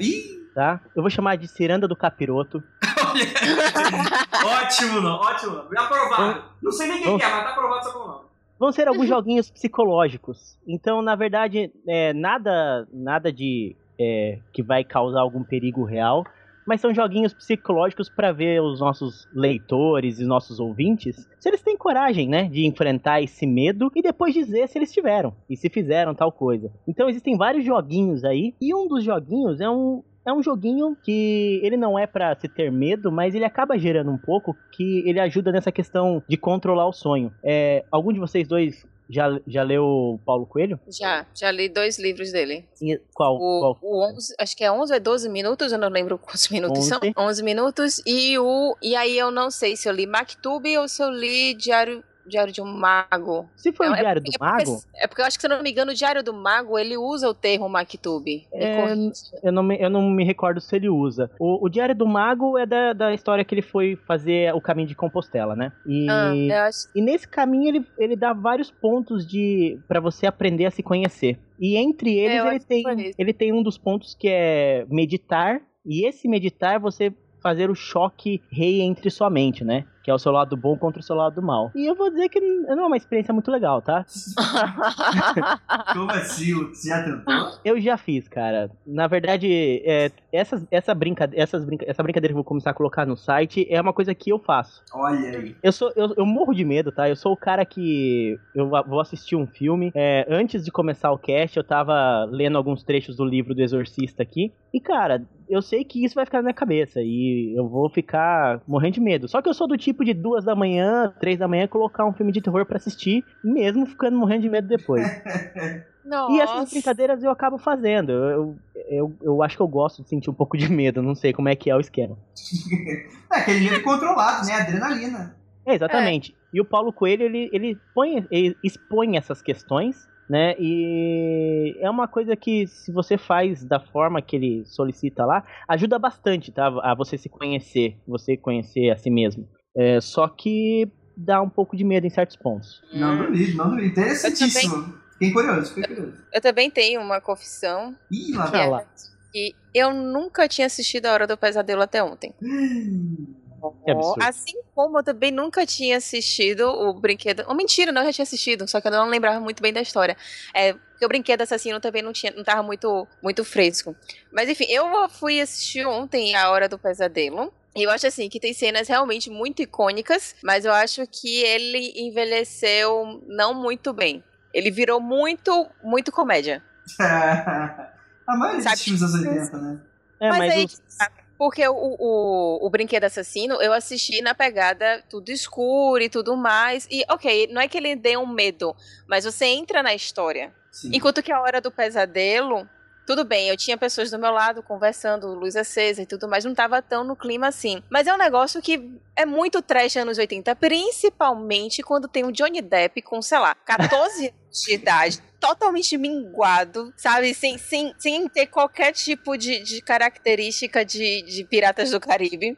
ih, tá? Eu vou chamar de Ciranda do Capiroto. ótimo, não, ótimo. Não. Aprovado. Não sei nem quem Vamos- que é, mas tá aprovado só com o nome. Vão ser alguns joguinhos psicológicos. Então, na verdade, é, nada, nada de é, que vai causar algum perigo real. Mas são joguinhos psicológicos para ver os nossos leitores e os nossos ouvintes se eles têm coragem, né, de enfrentar esse medo e depois dizer se eles tiveram e se fizeram tal coisa. Então existem vários joguinhos aí e um dos joguinhos é um é um joguinho que ele não é pra se ter medo, mas ele acaba gerando um pouco que ele ajuda nessa questão de controlar o sonho. É, algum de vocês dois já, já leu Paulo Coelho? Já, já li dois livros dele. E Qual? O, qual? o 11, acho que é 11 ou 12 minutos, eu não lembro quantos minutos são. 11. 11 minutos. E, o, e aí eu não sei se eu li Mactub ou se eu li Diário, Diário de um Mago. Se foi É- o é Diário do porque- é porque- Mago, É porque eu acho que, se eu não me engano, o Diário do Mago, ele usa o termo Mactub. Me É, eu não, me, eu não me recordo se ele usa. O, o Diário do Mago é da, da história que ele foi fazer o caminho de Compostela, né? E, Ah, acho... e nesse caminho ele, ele dá vários pontos de para você aprender a se conhecer. E entre eles eu ele tem, ele tem um dos pontos que é meditar. E esse meditar é você fazer o choque rei entre sua mente, né? Que é o seu lado bom contra o seu lado mal. E eu vou dizer que não é uma experiência muito legal, tá? Como assim? Você já tentou? Eu já fiz, cara. Na verdade, é, essas, essa, brinca, essas brinca, essa brincadeira que eu vou começar a colocar no site é uma coisa que eu faço. Olha aí. Eu, sou, eu, eu morro de medo, tá? Eu sou o cara que. Eu vou assistir um filme. é, antes de começar o cast, eu tava lendo alguns trechos do livro do Exorcista aqui. E, cara, eu sei que isso vai ficar na minha cabeça. E eu vou ficar morrendo de medo. Só que eu sou do tipo de duas da manhã, três da manhã, colocar um filme de terror pra assistir, mesmo ficando morrendo de medo depois. Nossa. E essas brincadeiras eu acabo fazendo. Eu, eu, eu, acho que eu gosto de sentir um pouco de medo. Não sei como é que é o esquema. É aquele medo controlado, né? Adrenalina. É, exatamente. E o Paulo Coelho, ele, ele, põe, ele expõe essas questões, né? E é uma coisa que, se você faz da forma que ele solicita lá, ajuda bastante, tá? A você se conhecer, você conhecer a si mesmo. É, só que dá um pouco de medo em certos pontos. Não duvido, não duvido. Interessantíssimo. Fiquei curioso, fiquei curioso. Eu também tenho uma confissão. Ih, lá que vai. é lá. que eu nunca tinha assistido A Hora do Pesadelo até ontem. Que absurdo. Assim como eu também nunca tinha assistido o brinquedo. Oh, mentira, não, eu já tinha assistido, só que eu não lembrava muito bem da história. É, porque o brinquedo assassino também não tinha, não tava muito, muito fresco. Mas enfim, eu fui assistir ontem A Hora do Pesadelo. E eu acho assim que tem cenas realmente muito icônicas, mas eu acho que ele envelheceu não muito bem. Ele virou muito, muito comédia. A maioria Sabe? dos filmes dos 80, né? É, Mas mas, aí, os- Porque o, o, o Brinquedo Assassino, eu assisti na pegada tudo escuro e tudo mais. E, ok, não é que ele dê um medo, mas você entra na história. Sim. Enquanto que a hora do pesadelo, tudo bem, eu tinha pessoas do meu lado conversando, luz acesa e tudo mais, não tava tão no clima assim. Mas é um negócio que é muito trash anos 80, principalmente quando tem o Johnny Depp com, sei lá, 14 anos de idade, totalmente minguado, sabe? Sem, sem, sem ter qualquer tipo de, de característica de, de Piratas do Caribe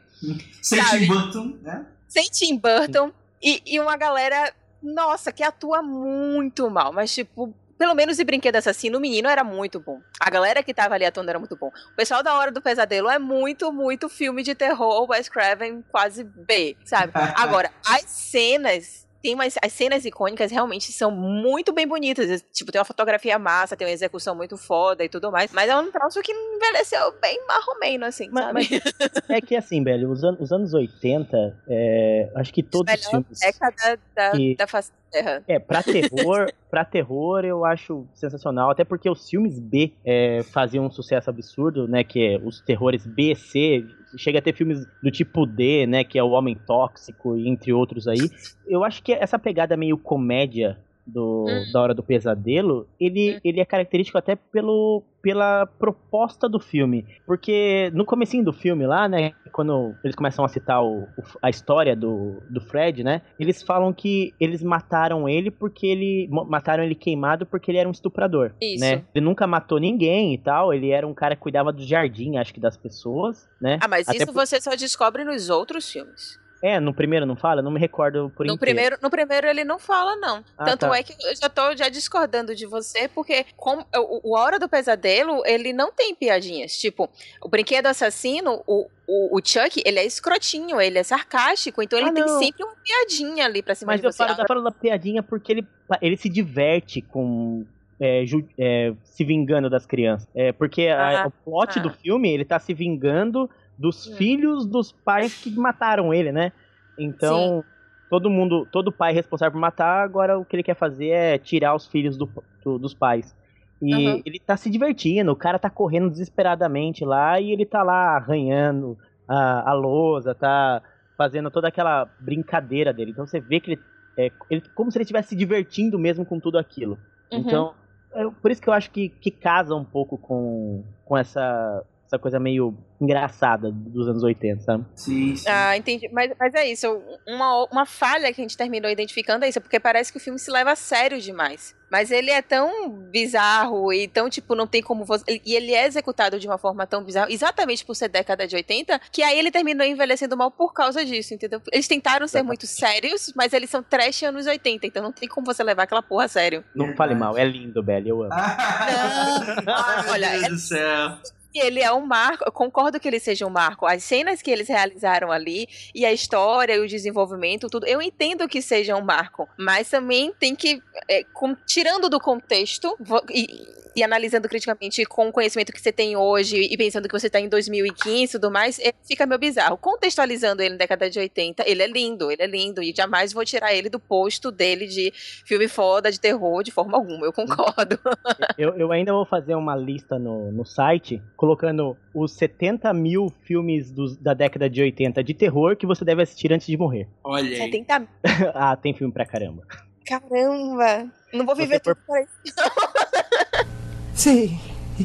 Sem sabe? Tim Burton, né? sem Tim Burton e, e uma galera, nossa, que atua muito mal, mas tipo. Pelo menos em Brinquedo Assassino, o menino era muito bom. A galera que tava ali atuando era muito bom. O pessoal da Hora do Pesadelo é muito, muito filme de terror, Wes Craven quase B, sabe? Agora, as cenas, tem umas, as cenas icônicas realmente são muito bem bonitas. Tipo, tem uma fotografia massa, tem uma execução muito foda e tudo mais. Mas é um troço que envelheceu bem marromeno, assim, Mas- sabe? é que assim, velho, os, an- os anos 80, é, acho que todos os filmes. década da, que- da face da terra. É, pra terror, pra terror eu acho sensacional, até porque os filmes B é, faziam um sucesso absurdo, né, que é os terrores B, C, chega a ter filmes do tipo D, né, que é o Homem Tóxico, e entre outros aí. Eu acho que essa pegada meio comédia do, Hum. da Hora do Pesadelo, ele, ele é característico até pelo, pela proposta do filme, porque no comecinho do filme lá, né, quando eles começam a citar o- a história do, do Fred, né, eles falam que eles mataram ele porque ele mataram ele queimado porque ele era um estuprador, Isso. né? Ele nunca matou ninguém e tal, ele era um cara que cuidava do jardim, acho que das pessoas, né? Ah, mas Até isso por- você só descobre nos outros filmes. É, no primeiro não fala? Não me recordo por No inteiro. primeiro, no primeiro ele não fala, não. Ah, Tanto tá. é que eu já tô já discordando de você, porque como, o, o A Hora do Pesadelo, ele não tem piadinhas. Tipo, o Brinquedo Assassino, o, o, o Chuck, ele é escrotinho, ele é sarcástico, então ele Ah, tem sempre uma piadinha ali pra cima Mas de você. falo, eu falo da piadinha porque ele, ele se diverte com é, ju- é, se vingando das crianças. É, porque a- Ah, o plot ah. do filme, ele tá se vingando dos Hum. filhos dos pais que mataram ele, né? Então, todo mundo, todo pai responsável por matar, agora o que ele quer fazer é tirar os filhos do- do- dos pais. E Aham. ele tá se divertindo, o cara tá correndo desesperadamente lá e ele tá lá arranhando a, a lousa, tá fazendo toda aquela brincadeira dele. Então você vê que ele é ele, como se ele estivesse se divertindo mesmo com tudo aquilo. Uhum. Então, é por isso que eu acho que, que casa um pouco com, com essa, essa coisa meio engraçada dos anos 80, sabe? Sim, sim. Ah, entendi. Mas, mas é isso. Uma, uma falha que a gente terminou identificando é isso, porque parece que o filme se leva a sério demais. Mas ele é tão bizarro e tão, tipo, não tem como você. E ele é executado de uma forma tão bizarra, exatamente por ser década de 80, que aí ele terminou envelhecendo mal por causa disso, entendeu? Eles tentaram ser muito sérios, mas eles são trash anos 80, então não tem como você levar aquela porra a sério. Não fale mal, é lindo, Belly, eu amo. Ai, meu olha, Deus é- do céu. Ele é um marco, eu concordo que ele seja um marco. As cenas que eles realizaram ali, e a história, e o desenvolvimento, tudo, eu entendo que seja um marco. Mas também tem que, é, com- tirando do contexto, e, e analisando criticamente com o conhecimento que você tem hoje, e pensando que você tá em 2015 e tudo mais, é, fica meio bizarro. Contextualizando ele na década de 80, ele é lindo, ele é lindo, e jamais vou tirar ele do posto dele de filme foda, de terror, de forma alguma, eu concordo. Eu, eu ainda vou fazer uma lista no, no site, colocando os 70 mil filmes dos- da década de 80 de terror que você deve assistir antes de morrer. Olha aí. 70 ah, tem filme pra caramba. Caramba! Não vou viver tudo por aí. Sei,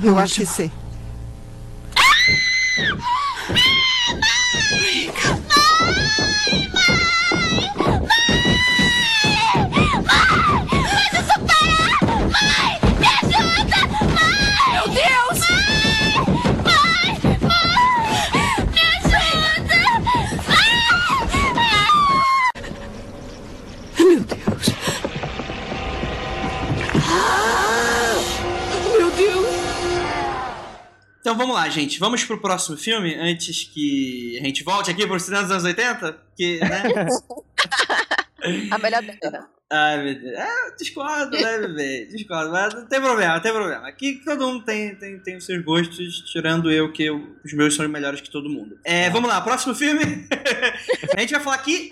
eu acho que sei. Meu Então vamos lá, gente. Vamos pro próximo filme antes que a gente volte aqui pro cinema dos anos 80? Que, né? A melhor década. Ai, meu Deus. É, discordo, né, bebê? Discordo, mas não tem problema, não tem problema. Aqui todo mundo tem, tem, tem os seus gostos, tirando eu, que eu- os meus são melhores que todo mundo. É, vamos lá, próximo filme. a gente vai falar aqui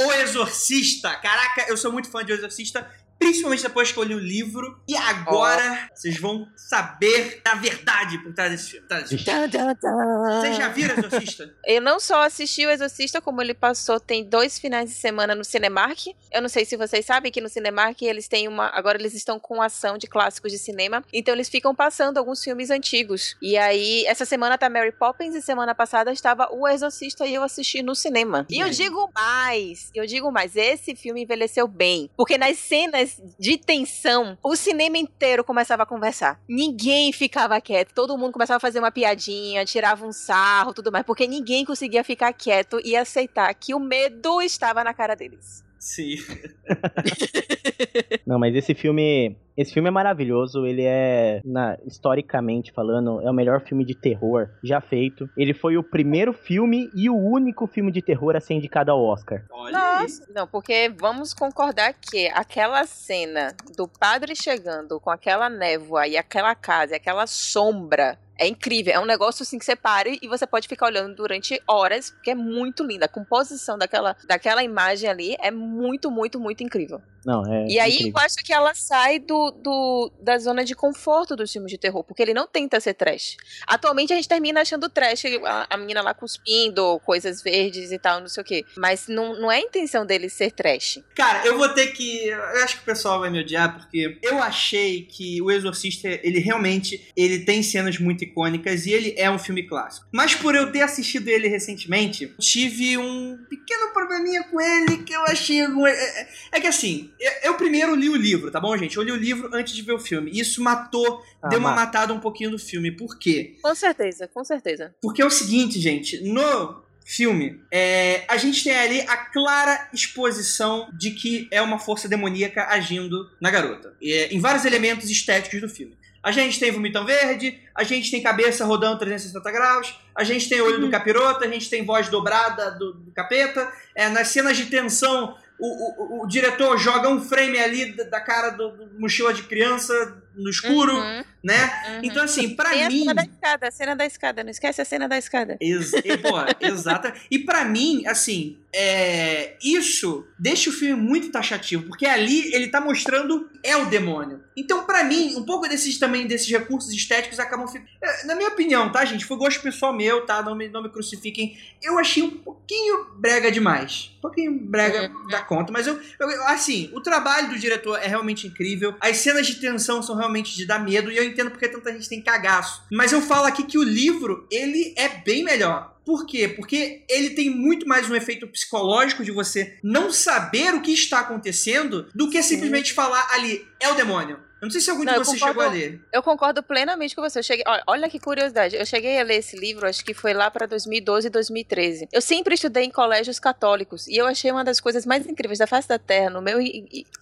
O Exorcista. Caraca, eu sou muito fã de O Exorcista. Principalmente depois que eu li o livro. E agora vocês vão saber da verdade por trás desse filme. por trás desse filme. Vocês já viram Exorcista? Eu não só assisti o Exorcista, como ele passou, tem dois finais de semana no Cinemark. Eu não sei se vocês sabem que no Cinemark eles têm uma. Agora eles estão com ação de clássicos de cinema. Então eles ficam passando alguns filmes antigos. E aí, essa semana tá Mary Poppins e semana passada estava O Exorcista e eu assisti no cinema. E eu digo mais, eu digo mais, esse filme envelheceu bem. Porque nas cenas de tensão, o cinema inteiro começava a conversar. Ninguém ficava quieto, todo mundo começava a fazer uma piadinha, tirava um sarro, tudo mais, porque ninguém conseguia ficar quieto e aceitar que o medo estava na cara deles. Sim. Não, mas esse filme. Esse filme é maravilhoso. Ele é, na- historicamente falando, é o melhor filme de terror já feito. Ele foi o primeiro filme e o único filme de terror a ser indicado ao Oscar. Nossa, não, porque vamos concordar que aquela cena do padre chegando com aquela névoa e aquela casa, e aquela sombra. É incrível, é um negócio assim que você para e você pode ficar olhando durante horas, porque é muito linda. A composição daquela, daquela imagem ali é muito, muito, muito incrível. Não, é. E aí incrível. eu acho que ela sai do, do- da zona de conforto dos filmes de terror, porque ele não tenta ser trash. Atualmente a gente termina achando trash a, a menina lá cuspindo, coisas verdes e tal, não sei o quê. Mas não, não é a intenção dele ser trash. Cara, eu vou ter que. Eu acho que o pessoal vai me odiar, porque eu achei que o Exorcista, ele realmente ele tem cenas muito icônicas e ele é um filme clássico. Mas por eu ter assistido ele recentemente, tive um pequeno probleminha com ele que eu achei. algum- É, é- é que assim, eu, primeiro li o livro, tá bom, gente? Eu li o livro antes de ver o filme. Isso matou, Ah, deu uma ma- matada um pouquinho do filme. Por quê? Com certeza, com certeza. Porque é o seguinte, gente, no filme, é, a gente tem ali a clara exposição de que é uma força demoníaca agindo na garota. É, em vários elementos estéticos do filme. A gente tem vomitão verde, a gente tem cabeça rodando 360 graus, a gente tem olho do capiroto, a gente tem voz dobrada do, do capeta. É, nas cenas de tensão, o, o- o- o diretor joga um frame ali da, da cara do, do mochila de criança no escuro, Uhum, né? uhum. Então, assim, pra Tem a mim. cena da escada, a cena da escada. Não esquece a cena da escada. Ex e, exata. E pra mim, assim, é, isso deixa o filme muito taxativo, porque ali ele tá mostrando é o demônio. Então, pra mim, um pouco desses também desses recursos estéticos acabam ficando. é, Na minha opinião, tá, gente? Foi gosto pessoal meu, tá? Não me, não me crucifiquem. Eu achei um pouquinho brega demais. Um pouquinho brega da conta. Mas eu, eu- assim, o trabalho do diretor é realmente incrível. As cenas de tensão são realmente de dar medo. E eu entendo porque tanta gente tem cagaço. Mas eu falo aqui que o livro, ele é bem melhor. Por quê? Porque ele tem muito mais um efeito psicológico de você não saber o que está acontecendo do que simplesmente falar ali, é o demônio. Não sei se algum Não, de eu vocês concordo- chegou a ler. Eu concordo plenamente com você. Eu cheguei, olha, olha que curiosidade. Eu cheguei a ler esse livro, acho que foi lá para 2012 e 2013. Eu sempre estudei em colégios católicos e eu achei uma das coisas mais incríveis da face da Terra. No meu,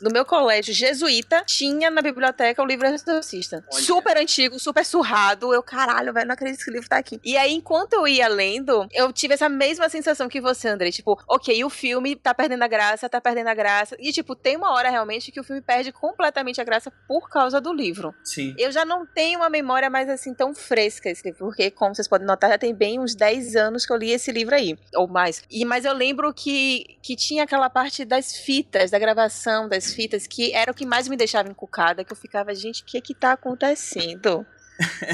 no meu colégio jesuíta, tinha na biblioteca o livro Exorcista. Olha. Super antigo, super surrado. Eu, caralho, velho, não acredito que esse livro tá aqui. E aí, enquanto eu ia lendo, eu tive essa mesma sensação que você, André. Tipo, ok, o filme tá perdendo a graça, tá perdendo a graça. E, tipo, tem uma hora realmente que o filme perde completamente a graça por causa do livro. Sim. Eu já não tenho uma memória mais assim tão fresca esse livro, porque, como vocês podem notar, já tem bem uns 10 anos que eu li esse livro aí, ou mais. E mas eu lembro que, que tinha aquela parte das fitas, da gravação das fitas, que era o que mais me deixava encucada, que eu ficava, gente, o que que tá acontecendo?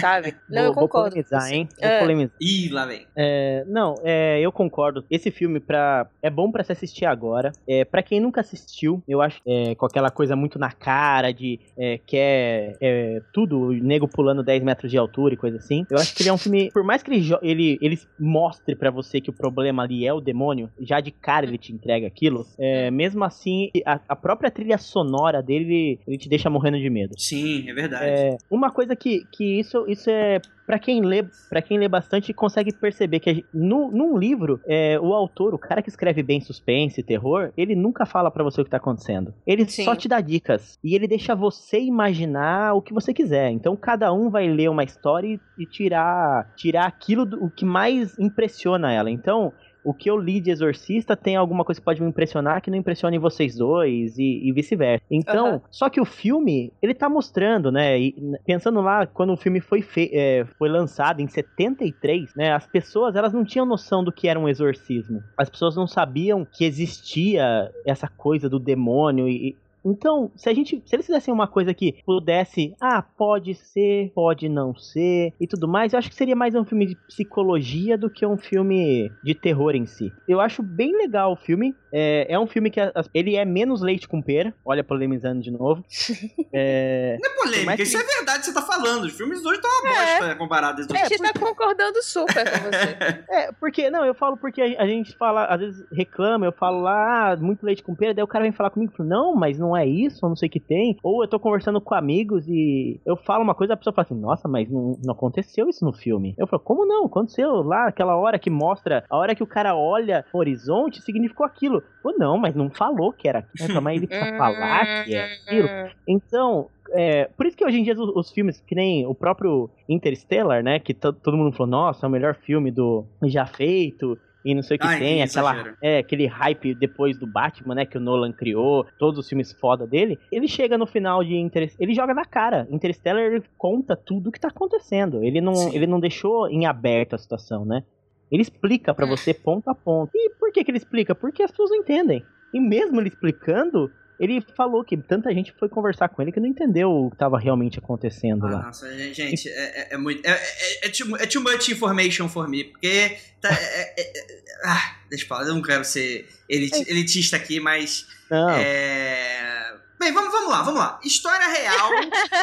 Sabe? Não, eu vou, vou concordo. com polemizar, hein? Vou É. polemizar. Ih, lá vem. É, não, é, eu concordo. Esse filme pra, é bom pra se assistir agora. É, para quem nunca assistiu, eu acho é, com aquela coisa muito na cara de é, quer é, tudo, o nego pulando 10 metros de altura e coisa assim. Eu acho que ele é um filme, por mais que ele, ele, ele mostre pra você que o problema ali é o demônio, já de cara ele te entrega aquilo. é, mesmo assim, a, a própria trilha sonora dele, ele te deixa morrendo de medo. Sim, é verdade. É, uma coisa que, que isso, isso é Pra quem lê, para quem lê bastante consegue perceber que no, num livro, é, o autor, o cara que escreve bem suspense, terror, ele nunca fala pra você o que tá acontecendo. Ele Sim. só te dá dicas e ele deixa você imaginar o que você quiser. Então cada um vai ler uma história e, e tirar tirar aquilo do, o que mais impressiona ela. Então o que eu li de Exorcista tem alguma coisa que pode me impressionar que não impressione vocês dois e, e vice-versa. Então, Aham. só que o filme, ele tá mostrando, né? e, pensando lá, quando o filme foi, é, foi lançado em 73, né? As pessoas, elas não tinham noção do que era um exorcismo. As pessoas não sabiam que existia essa coisa do demônio e... então, se a gente, se eles fizessem uma coisa que pudesse, ah, pode ser, pode não ser e tudo mais, eu acho que seria mais um filme de psicologia do que um filme de terror em si. Eu acho bem legal o filme. É, é um filme que as- ele é menos leite com pera. Olha, polemizando de novo. É, Não é polêmica, Mas que- isso é verdade que você tá falando. Os filmes hoje estão uma bosta comparado a A gente tá concordando super com você. É, porque, não, eu falo porque a, a gente fala, às vezes reclama, eu falo lá, ah, muito leite com pera, daí o cara vem falar comigo, fala, não, mas não é isso, eu não sei o que tem. Ou eu tô conversando com amigos e eu falo uma coisa, a pessoa fala assim, nossa, mas não, não aconteceu isso no filme. Eu falo, como não? Aconteceu lá, aquela hora que mostra, a hora que o cara olha o horizonte, significou aquilo. Ou não, mas não falou que era aquilo. Mas ele precisa falar que é aquilo. Então, é, por isso que hoje em dia os, os filmes, que nem o próprio Interstellar, né? Que to- todo mundo falou, nossa, é o melhor filme do já feito. E não sei o que Ai, tem, que aquela, é, aquele hype depois do Batman, né? Que o Nolan criou, todos os filmes foda dele. Ele chega no final de Interstellar, ele joga na cara. Interstellar ele conta tudo o que tá acontecendo. Ele não, Sim. ele não deixou em aberto a situação, né? Ele explica pra você ponto a ponto. E por que, que ele explica? Porque as pessoas não entendem. E mesmo ele explicando, ele falou que tanta gente foi conversar com ele que não entendeu o que estava realmente acontecendo Ah, lá. nossa, gente, é, é- é muito. É, é, é, too, é too much information for me. Porque. Tá, é- é- é- ah, deixa eu falar, eu não quero ser eliti- elitista aqui, mas. Não, É... Bem, vamos, vamos lá, vamos lá. História real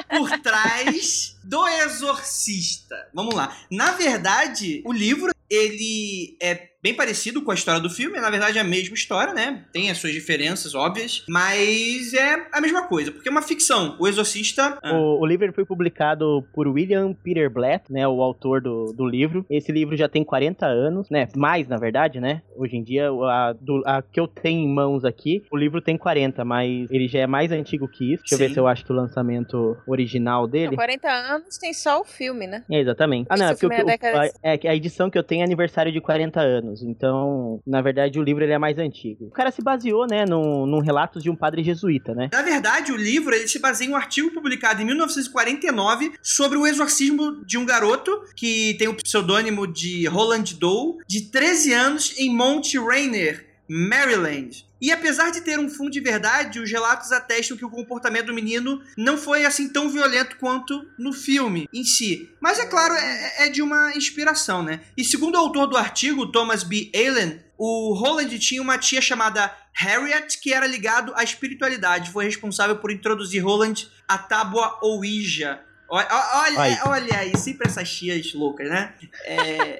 por trás do Exorcista. Vamos lá. Na verdade, o livro, ele é bem parecido com a história do filme. Na verdade, é a mesma história, né? Tem as suas diferenças óbvias, mas é a mesma coisa, porque é uma ficção. O Exorcista... Ah, O, o livro foi publicado por William Peter Blatt, né, o autor do, do livro. Esse livro já tem 40 anos, né, mais na verdade, né. Hoje em dia, a, do- a que eu tenho em mãos aqui, o livro tem 40, mas ele já é mais antigo que isso. Deixa eu Sim. ver se eu acho que o lançamento original dele... 40 anos tem só o filme, né? É, exatamente. Ah, não, é porque filme é o- década a, é que a edição que eu tenho é aniversário de 40 anos. Então, na verdade, o livro ele é mais antigo. O cara se baseou, né, num, num relatos de um padre jesuíta, né? Na verdade, o livro ele se baseia em um artigo publicado em 1949 sobre o exorcismo de um garoto que tem o pseudônimo de Roland Doe, de 13 anos, em Mount Rainier, Maryland. E apesar de ter um fundo de verdade, os relatos atestam que o comportamento do menino não foi assim tão violento quanto no filme em si. Mas é claro, é, é de uma inspiração, né? E segundo o autor do artigo, Thomas B. Allen, o Roland tinha uma tia chamada Harriet que era ligado à espiritualidade. Foi responsável por introduzir Roland à tábua Ouija. Olha, olha, Aí. olha aí, sempre essas tias loucas, né? É,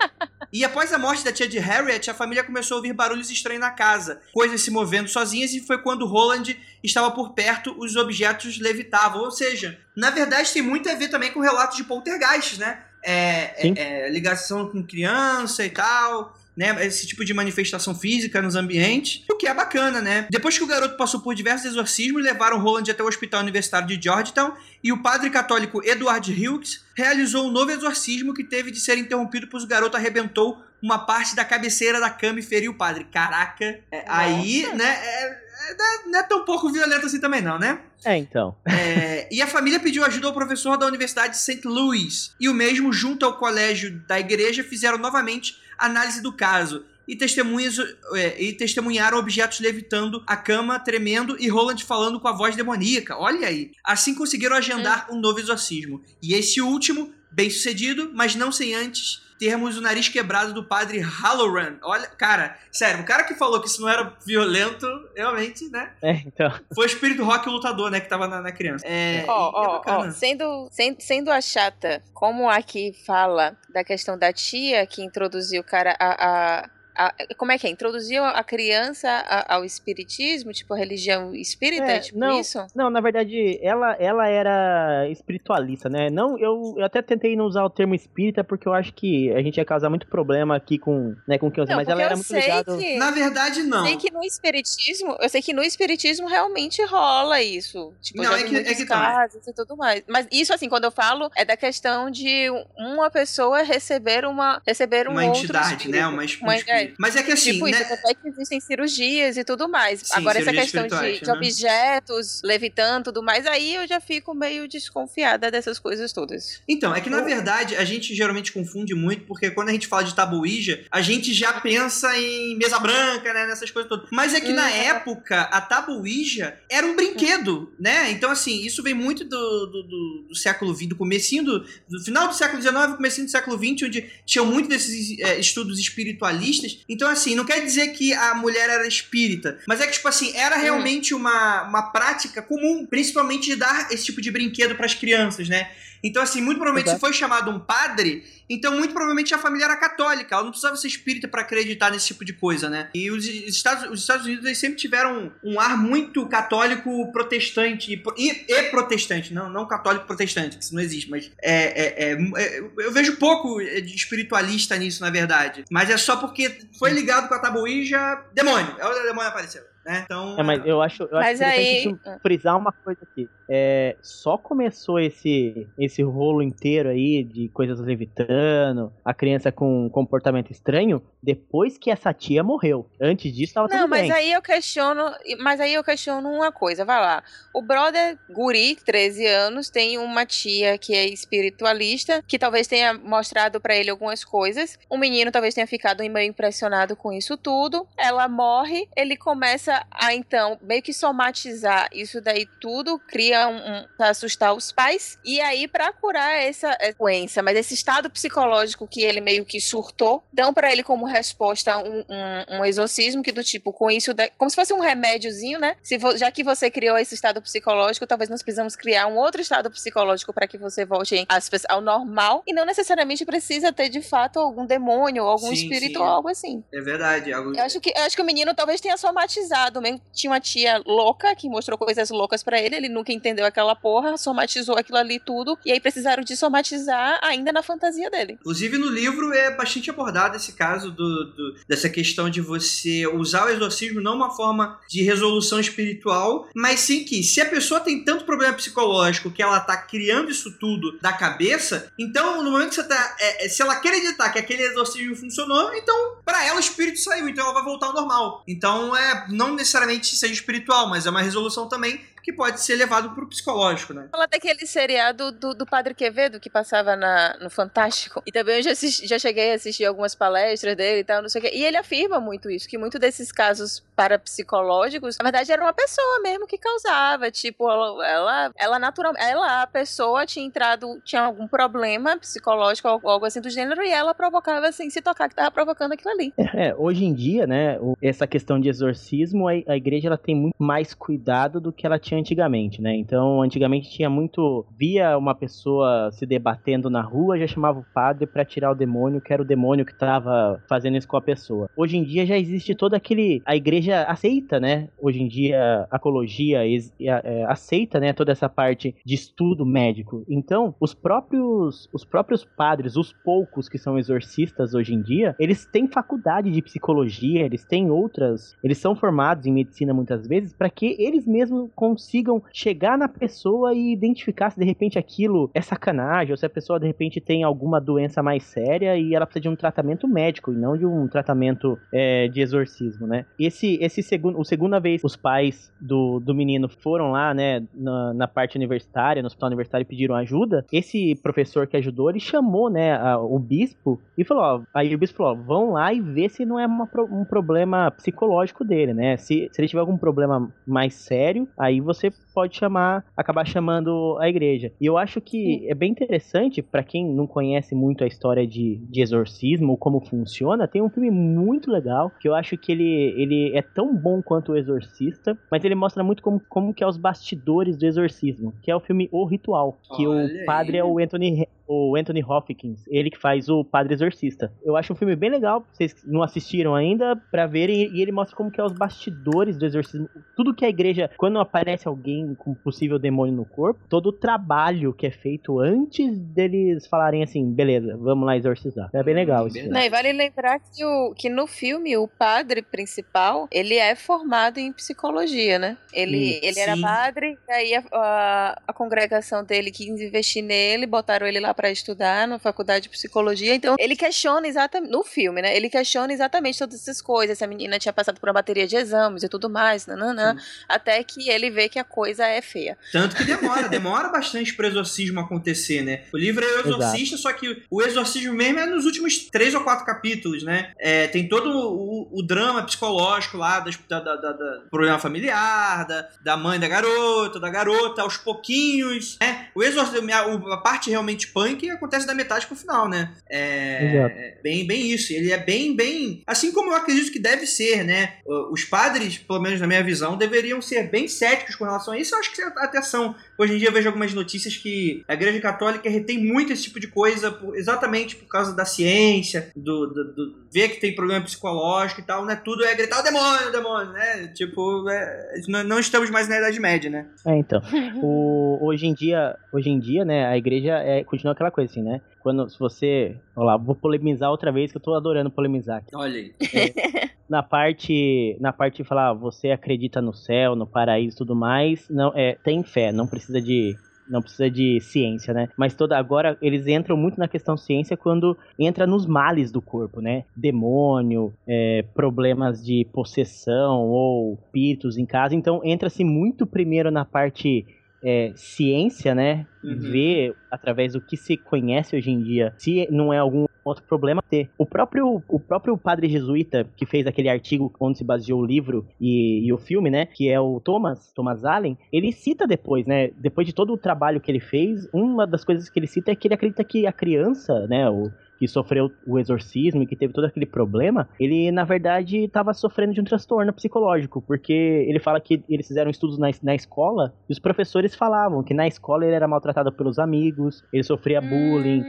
E após a morte da tia de Harriet, a família começou a ouvir barulhos estranhos na casa, coisas se movendo sozinhas, e foi quando Roland estava por perto, os objetos levitavam. Ou seja, na verdade tem muito a ver também com relatos de poltergeist, né? É, é- é ligação com criança e tal. Né, esse tipo de manifestação física nos ambientes, o que é bacana, né? Depois que o garoto passou por diversos exorcismos, levaram Roland até o Hospital Universitário de Georgetown e o padre católico Edward Hughes realizou um novo exorcismo que teve de ser interrompido pois o garoto arrebentou uma parte da cabeceira da cama e feriu o padre. Caraca, é, aí, né? é- é- não é- não é tão pouco violento assim também, não, né? É, então. É, e a família pediu ajuda ao professor da Universidade de St. Louis. E o mesmo, junto ao colégio da igreja, fizeram novamente análise do caso. E, testemunhas, é, e testemunharam objetos levitando, a cama tremendo e Roland falando com a voz demoníaca. Olha aí. Assim conseguiram agendar um novo exorcismo. E esse último, bem sucedido, mas não sem antes termos o nariz quebrado do padre Halloran. Olha, cara, sério, o cara que falou que isso não era violento, realmente, né? É, então. Foi o espírito rock lutador, né, que tava na, na criança. É, Ó, ó, bacana. ó, sendo, sendo, sendo a chata, como aqui fala da questão da tia que introduziu o cara a. a- a- como é que é? Introduziu a criança a- ao espiritismo, tipo a religião espírita, É, tipo não, isso? Não, na verdade, ela, ela era espiritualista, né? Não, eu, eu até tentei não usar o termo espírita porque eu acho que a gente ia causar muito problema aqui com, né, com criança, Não, mas ela era eu muito ligada. que- Na verdade, não. Sei que no espiritismo, eu sei que no espiritismo realmente rola isso. Tipo, Não, eu já é que- é que tá. casos e tudo mais. Mas isso, assim, quando eu falo, é da questão de uma pessoa receber uma receber um Uma outro entidade, espírito. né? Uma, um Uma- espírito. É, Mas é que assim, tipo né? isso, até que existem cirurgias e tudo mais. Sim, Agora, essa questão de, espirituais, de né? objetos levitando e tudo mais, aí eu já fico meio desconfiada dessas coisas todas. Então, é que na verdade a gente geralmente confunde muito, porque quando a gente fala de tabuíja, a gente já pensa em mesa branca, né? Nessas coisas todas. Mas é que na Uhum. época, a tabuíja era um brinquedo, né? Então, assim, isso vem muito do, do, do- do século XX, do comecinho do, do final do século XIX, comecinho do século XX, onde tinham muito desses é, estudos espiritualistas. Então, assim, não quer dizer que a mulher era espírita, mas é que, tipo assim, era realmente uma, uma prática comum, principalmente de dar esse tipo de brinquedo para as crianças, né? Então, assim, muito provavelmente se foi chamado um padre, então muito provavelmente a família era católica. Ela não precisava ser espírita para acreditar nesse tipo de coisa, né? E os Estados, os Estados Unidos eles sempre tiveram um ar muito católico protestante e, e- e protestante, não, não católico protestante, que isso não existe, mas é, é- é- é- eu vejo pouco de espiritualista nisso, na verdade. Mas é só porque foi ligado com a tabuíja, demônio. É o demônio apareceu, né? Então, É, mas eu acho, eu acho Mas aí- interessante de frisar uma coisa aqui. É, só começou esse, esse rolo inteiro aí de coisas levitando, a criança com um comportamento estranho, depois que essa tia morreu. Antes disso, tava Não, tudo mas bem. aí eu questiono, mas aí eu questiono uma coisa, vai lá. O brother Guri, 13 anos, tem uma tia que é espiritualista, que talvez tenha mostrado pra ele algumas coisas. O menino talvez tenha ficado meio impressionado com isso tudo. Ela morre, ele começa a então meio que somatizar isso daí tudo, cria um, um pra assustar os pais. E aí pra curar essa doença, mas esse estado psicológico que ele meio que surtou, dão pra ele como resposta um, um, um exorcismo que do tipo, com isso, da- como se fosse um remédiozinho, né? Se vo- já que você criou esse estado psicológico, talvez nós precisamos criar um outro estado psicológico para que você volte pe- ao normal e não necessariamente precisa ter de fato algum demônio algum Sim, espírito sim. ou algo assim. é verdade. algo- Eu acho que eu acho que o menino talvez tenha somatizado mesmo. Tinha uma tia louca que mostrou coisas loucas pra ele, ele nunca entendeu aquela porra, somatizou aquilo ali tudo e aí precisaram de somatizar ainda na fantasia dele. Inclusive no livro é bastante abordado esse caso do, do- dessa questão de você usar o exorcismo não uma forma de resolução espiritual, mas sim que se a pessoa tem tanto problema psicológico que ela tá criando isso tudo da cabeça, então no momento que você tá, é, é, se ela acreditar que aquele exorcismo funcionou, então pra ela o espírito saiu, então ela vai voltar ao normal. Então é não necessariamente seja espiritual, mas é uma resolução também que pode ser levado pro psicológico, né? Fala daquele seriado do, do Padre Quevedo que passava na, no Fantástico. E também eu já, assisti- já cheguei a assistir algumas palestras dele e tal, não sei o quê. E ele afirma muito isso, que muito desses casos parapsicológicos, na verdade, era uma pessoa mesmo que causava. Tipo, ela, ela, ela natural, ela, a pessoa tinha entrado, tinha algum problema psicológico ou algo assim do gênero, e ela provocava assim, se tocar que tava provocando aquilo ali. É, hoje em dia, né, essa questão de exorcismo, a, a igreja ela tem muito mais cuidado do que ela tinha tinha antigamente, né? Então, antigamente tinha muito. Via uma pessoa se debatendo na rua, já chamava o padre para tirar o demônio, que era o demônio que tava fazendo isso com a pessoa. Hoje em dia já existe todo aquele. A igreja aceita, né? Hoje em dia, a ecologia é, aceita, né? Toda essa parte de estudo médico. Então, os próprios, os próprios padres, os poucos que são exorcistas hoje em dia, eles têm faculdade de psicologia, eles têm outras. Eles são formados em medicina muitas vezes para que eles mesmos consigam chegar na pessoa e identificar se de repente aquilo é sacanagem ou se a pessoa de repente tem alguma doença mais séria e ela precisa de um tratamento médico e não de um tratamento é, de exorcismo, né? Esse, esse segundo, o segunda vez os pais do, do menino foram lá, né, na, na parte universitária, no hospital universitário e pediram ajuda. Esse professor que ajudou, ele chamou, né, a, o bispo e falou, ó, aí o bispo falou, ó, vão lá e vê se não é uma, um problema psicológico dele, né? Se, se ele tiver algum problema mais sério, aí você gosip. Pode chamar, acabar chamando a igreja. E eu acho que é bem interessante para quem não conhece muito a história de, de exorcismo, como funciona, tem um filme muito legal que eu acho que ele, ele é tão bom quanto o Exorcista, mas ele mostra muito como, como que é os bastidores do exorcismo, que é o filme O Ritual, que Olha o padre aí. é o Anthony o Anthony Hopkins, ele que faz o Padre Exorcista. Eu acho um filme bem legal, vocês não assistiram ainda, para verem, e ele mostra como que é os bastidores do exorcismo. Tudo que a igreja, quando aparece alguém com possível demônio no corpo, todo o trabalho que é feito antes deles falarem assim, beleza, vamos lá exorcizar. É bem legal isso. Não, e vale lembrar que, o, que no filme, o padre principal, ele é formado em psicologia, né? Ele, ele era padre, e aí a, a, a congregação dele quis investir nele, botaram ele lá para estudar na faculdade de psicologia. Então, ele questiona exatamente, no filme, né? Ele questiona exatamente todas essas coisas. Se a menina tinha passado por uma bateria de exames e tudo mais, nananã, até que ele vê que a coisa é feia. Tanto que demora, demora bastante pro exorcismo acontecer, né? O livro é o exorcista, Exato. só que o exorcismo mesmo é nos últimos três ou quatro capítulos, né? É, tem todo o, o, drama psicológico lá das, da, da, da, da, problema familiar, da, da mãe da garota, da garota, aos pouquinhos, né? O exorcismo, a, a parte realmente punk acontece da metade pro final, né? É, é, bem, bem isso. Ele é bem, bem. Assim como eu acredito que deve ser, né? Os padres, pelo menos na minha visão, deveriam ser bem céticos com relação a isso. Eu acho que até são. Hoje em dia eu vejo algumas notícias que a Igreja Católica retém muito esse tipo de coisa, por, exatamente por causa da ciência, do, do, do, ver que tem problema psicológico e tal, né? Tudo é gritar o demônio, o demônio, né? Tipo, é, não estamos mais na Idade Média, né? É, então. o, hoje em dia, hoje em dia, né, a igreja é, continua aquela coisa assim, né? Quando se você. Olha lá, vou polemizar outra vez que eu tô adorando polemizar. Aqui. Olha aí. É, na parte. Na parte de falar, você acredita no céu, no paraíso e tudo mais, não, é, tem fé, não precisa de não precisa de ciência, né? Mas toda agora eles entram muito na questão ciência quando entra nos males do corpo, né? Demônio, é, problemas de possessão ou espíritos em casa. Então entra-se muito primeiro na parte é, ciência, né? Uhum. Ver através do que se conhece hoje em dia, se não é algum outro problema ter. O próprio, o próprio padre jesuíta que fez aquele artigo onde se baseou o livro e, e, o filme, né? Que é o Thomas, Thomas Allen, ele cita depois, né? Depois de todo o trabalho que ele fez, uma das coisas que ele cita é que ele acredita que a criança, né? O, que sofreu o exorcismo e que teve todo aquele problema, ele na verdade estava sofrendo de um transtorno psicológico, porque ele fala que eles fizeram estudos na, na escola e os professores falavam que na escola ele era maltratado pelos amigos, ele sofria bullying.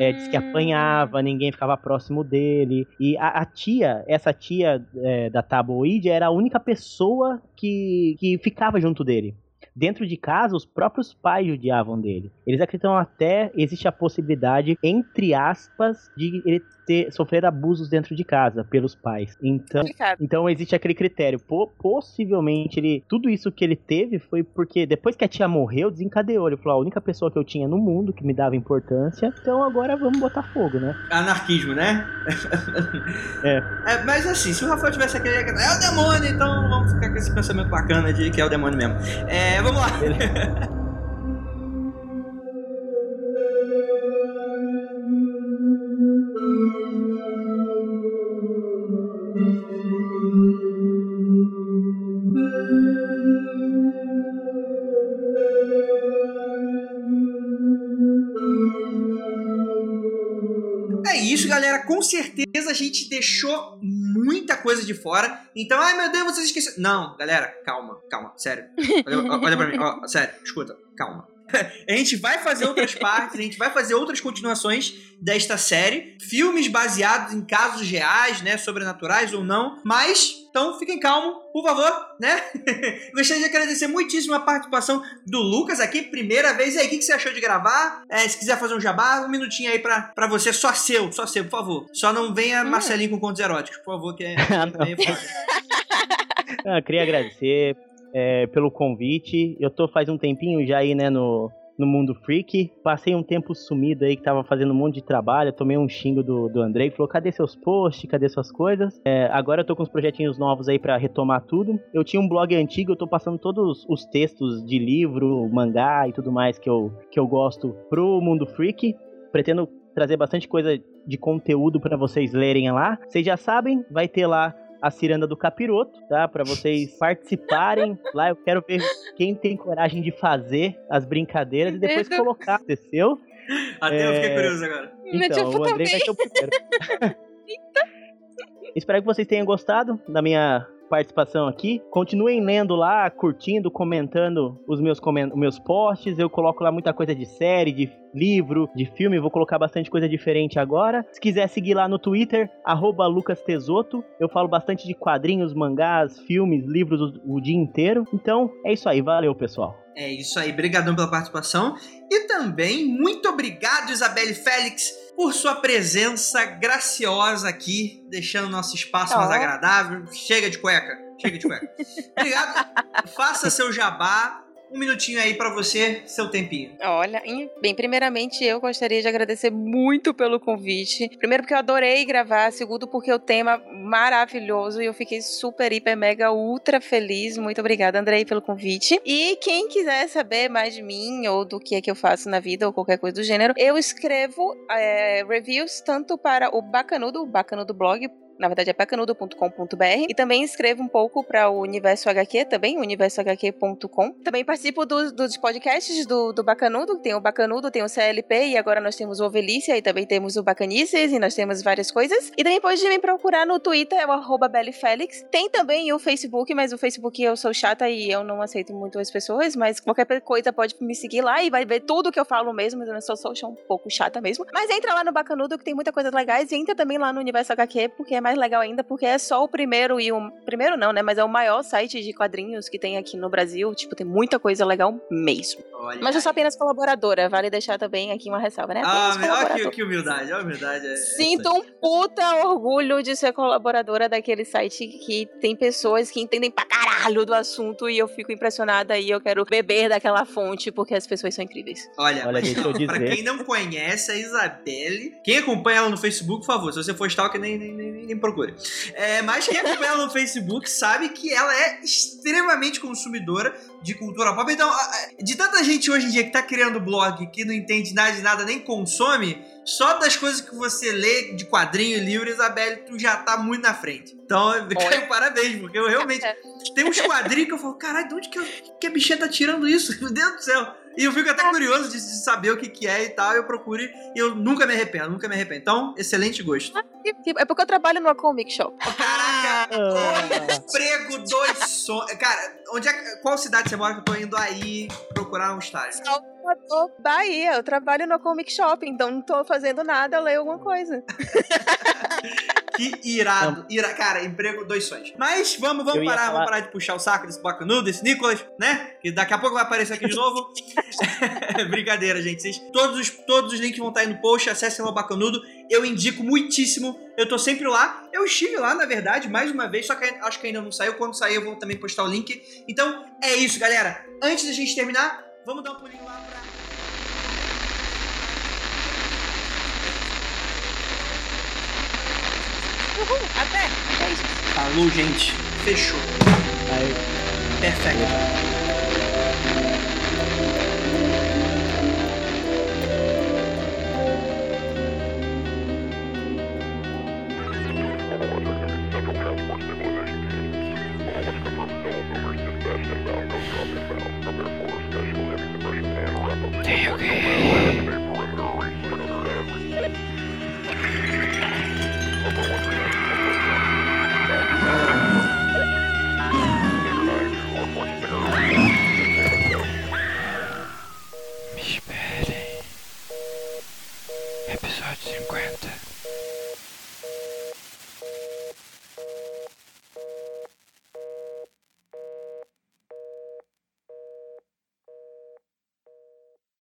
É, diz que apanhava, ninguém ficava próximo dele. E a, a tia, essa tia é, da Taboide, era a única pessoa que, que ficava junto dele dentro de casa, os próprios pais judiavam dele. Eles acreditam até existe a possibilidade, entre aspas, de ele ter, sofrer abusos dentro de casa pelos pais. Então, então existe aquele critério. possivelmente ele, tudo isso que ele teve foi porque depois que a tia morreu, desencadeou. Ele falou: a única pessoa que eu tinha no mundo que me dava importância, então agora vamos botar fogo, né? Anarquismo, né? é. é. Mas assim, se o Rafael tivesse aquele. É o demônio, então vamos ficar com esse pensamento bacana de que é o demônio mesmo. É, vamos lá. Com certeza a gente deixou muita coisa de fora. Então, ai meu Deus, vocês esqueceram. Não, galera, calma, calma, sério. Olha, olha pra mim, ó, sério, escuta, calma. A gente vai fazer outras partes, a gente vai fazer outras continuações desta série, filmes baseados em casos reais, né, sobrenaturais ou não, mas então fiquem calmos, por favor, né? Gostaria de agradecer muitíssimo a participação do Lucas aqui, primeira vez. E aí, o que que você achou de gravar? É, se quiser fazer um jabá, um minutinho aí pra, pra você, só seu, só seu, por favor. Só não venha Marcelinho com contos eróticos, por favor, que é. Ah, foda. Ah, eu queria agradecer é, pelo convite. Eu tô faz um tempinho já aí, né, no, no mundo freak. Passei um tempo sumido aí, que tava fazendo um monte de trabalho. Tomei um xingo do, do Andrei. Falou, cadê seus posts? Cadê suas coisas? É, agora eu tô com uns projetinhos novos aí pra retomar tudo. Eu tinha um blog antigo, eu tô passando todos os textos de livro, mangá e tudo mais que eu, que eu gosto pro mundo freak. Pretendo trazer bastante coisa de conteúdo pra vocês lerem lá. Vocês já sabem, vai ter lá a ciranda do capiroto, tá? Pra vocês participarem lá. Eu quero ver quem tem coragem de fazer as brincadeiras e depois colocar. Aconteceu? Até eu fiquei É. curioso agora. Então, o Andrei vai ser o primeiro. Espero que vocês tenham gostado da minha participação aqui. Continuem lendo lá, curtindo, comentando os meus, os meus posts. Eu coloco lá muita coisa de série, de livro, de filme. Vou colocar bastante coisa diferente agora. Se quiser seguir lá no Twitter, arroba Lucas Tesoto. Eu falo bastante de quadrinhos, mangás, filmes, livros o, o dia inteiro. Então, é isso aí. Valeu, pessoal. É isso aí, brigadão pela participação. E também, muito obrigado, Isabelle Félix, por sua presença graciosa aqui, deixando nosso espaço mais Ó. agradável. Chega de cueca, chega de cueca. obrigado. Faça seu jabá. Um minutinho aí pra você, seu tempinho. Olha, em- bem, primeiramente eu gostaria de agradecer muito pelo convite. Primeiro porque eu adorei gravar, segundo porque o tema maravilhoso e eu fiquei super, hiper, mega, ultra feliz. Muito obrigada, Andrei, pelo convite. E quem quiser saber mais de mim ou do que é que eu faço na vida ou qualquer coisa do gênero, eu escrevo é, reviews tanto para o Bacanudo, o Bacanudo blog, na verdade é bacanudo.com.br e também escrevo um pouco para o Universo HQ também, universohq.com. Também participo dos, dos podcasts do, do Bacanudo, tem o Bacanudo, tem o CLP e agora nós temos o Ovelícia e também temos o Bacanices e nós temos várias coisas. E também pode me procurar no Twitter, é o BellyFélix. Tem também o Facebook, mas o Facebook eu sou chata e eu não aceito muito as pessoas, mas qualquer coisa pode me seguir lá e vai ver tudo que eu falo mesmo, eu sou, sou um pouco chata mesmo. Mas entra lá no Bacanudo que tem muita coisa legais e entra também lá no Universo HQ, porque é mais legal ainda, porque é só o primeiro e o. Primeiro não, né? Mas é o maior site de quadrinhos que tem aqui no Brasil. Tipo, tem muita coisa legal mesmo. Olha Mas eu sou apenas colaboradora, vale deixar também aqui uma ressalva, né? Ah, olha que, que humildade, olha a humildade. é- Sinto um puta orgulho de ser colaboradora daquele site que tem pessoas que entendem pra caralho do assunto e eu fico impressionada e eu quero beber daquela fonte porque as pessoas são incríveis. Olha, Olha, mas não, pra quem não conhece a Isabelle, quem acompanha ela no Facebook, por favor, se você for stalker, nem, nem, nem, nem procure. É, mas quem acompanha ela no Facebook sabe que ela é extremamente consumidora de cultura pop. Então, de tanta gente hoje em dia que tá criando blog que não entende nada de nada, nem consome, só das coisas que você lê de quadrinho e livro, Isabelle, tu já tá muito na frente. Então, parabéns, porque eu realmente. Tem uns quadrinhos que eu falo, caralho, de onde que, eu- que a bichinha tá tirando isso? Meu Deus do céu. E eu fico até curioso de, de saber o que, que é e tal. Eu procuro e eu nunca me arrependo, nunca me arrependo. Então, excelente gosto. É porque eu trabalho numa comic shop. Caraca! Ah. Emprego dois sonhos. Cara, onde é, que- qual cidade você mora que eu tô indo aí procurar um estágio? Salvador, Bahia. Eu trabalho na comic shop, então não tô fazendo nada, eu leio alguma coisa. Que irado. Ira, cara, emprego dois sonhos. Mas vamos, vamos parar, falar- vamos parar de puxar o saco desse bacanudo, desse Nicolas, né? Que daqui a pouco vai aparecer aqui de novo. Brincadeira, gente. Vocês, todos, os, todos os links vão estar aí no post, acessem lá o bacanudo. Eu indico muitíssimo. Eu tô sempre lá. Eu estive lá, na verdade, mais uma vez, só que acho que ainda não saiu. Quando sair, eu vou também postar o link. Então, é isso, galera. Antes da gente terminar, vamos dar um pulinho lá Uhul, até! Beijos. Falou, gente. Fechou. Aí, Perfeito.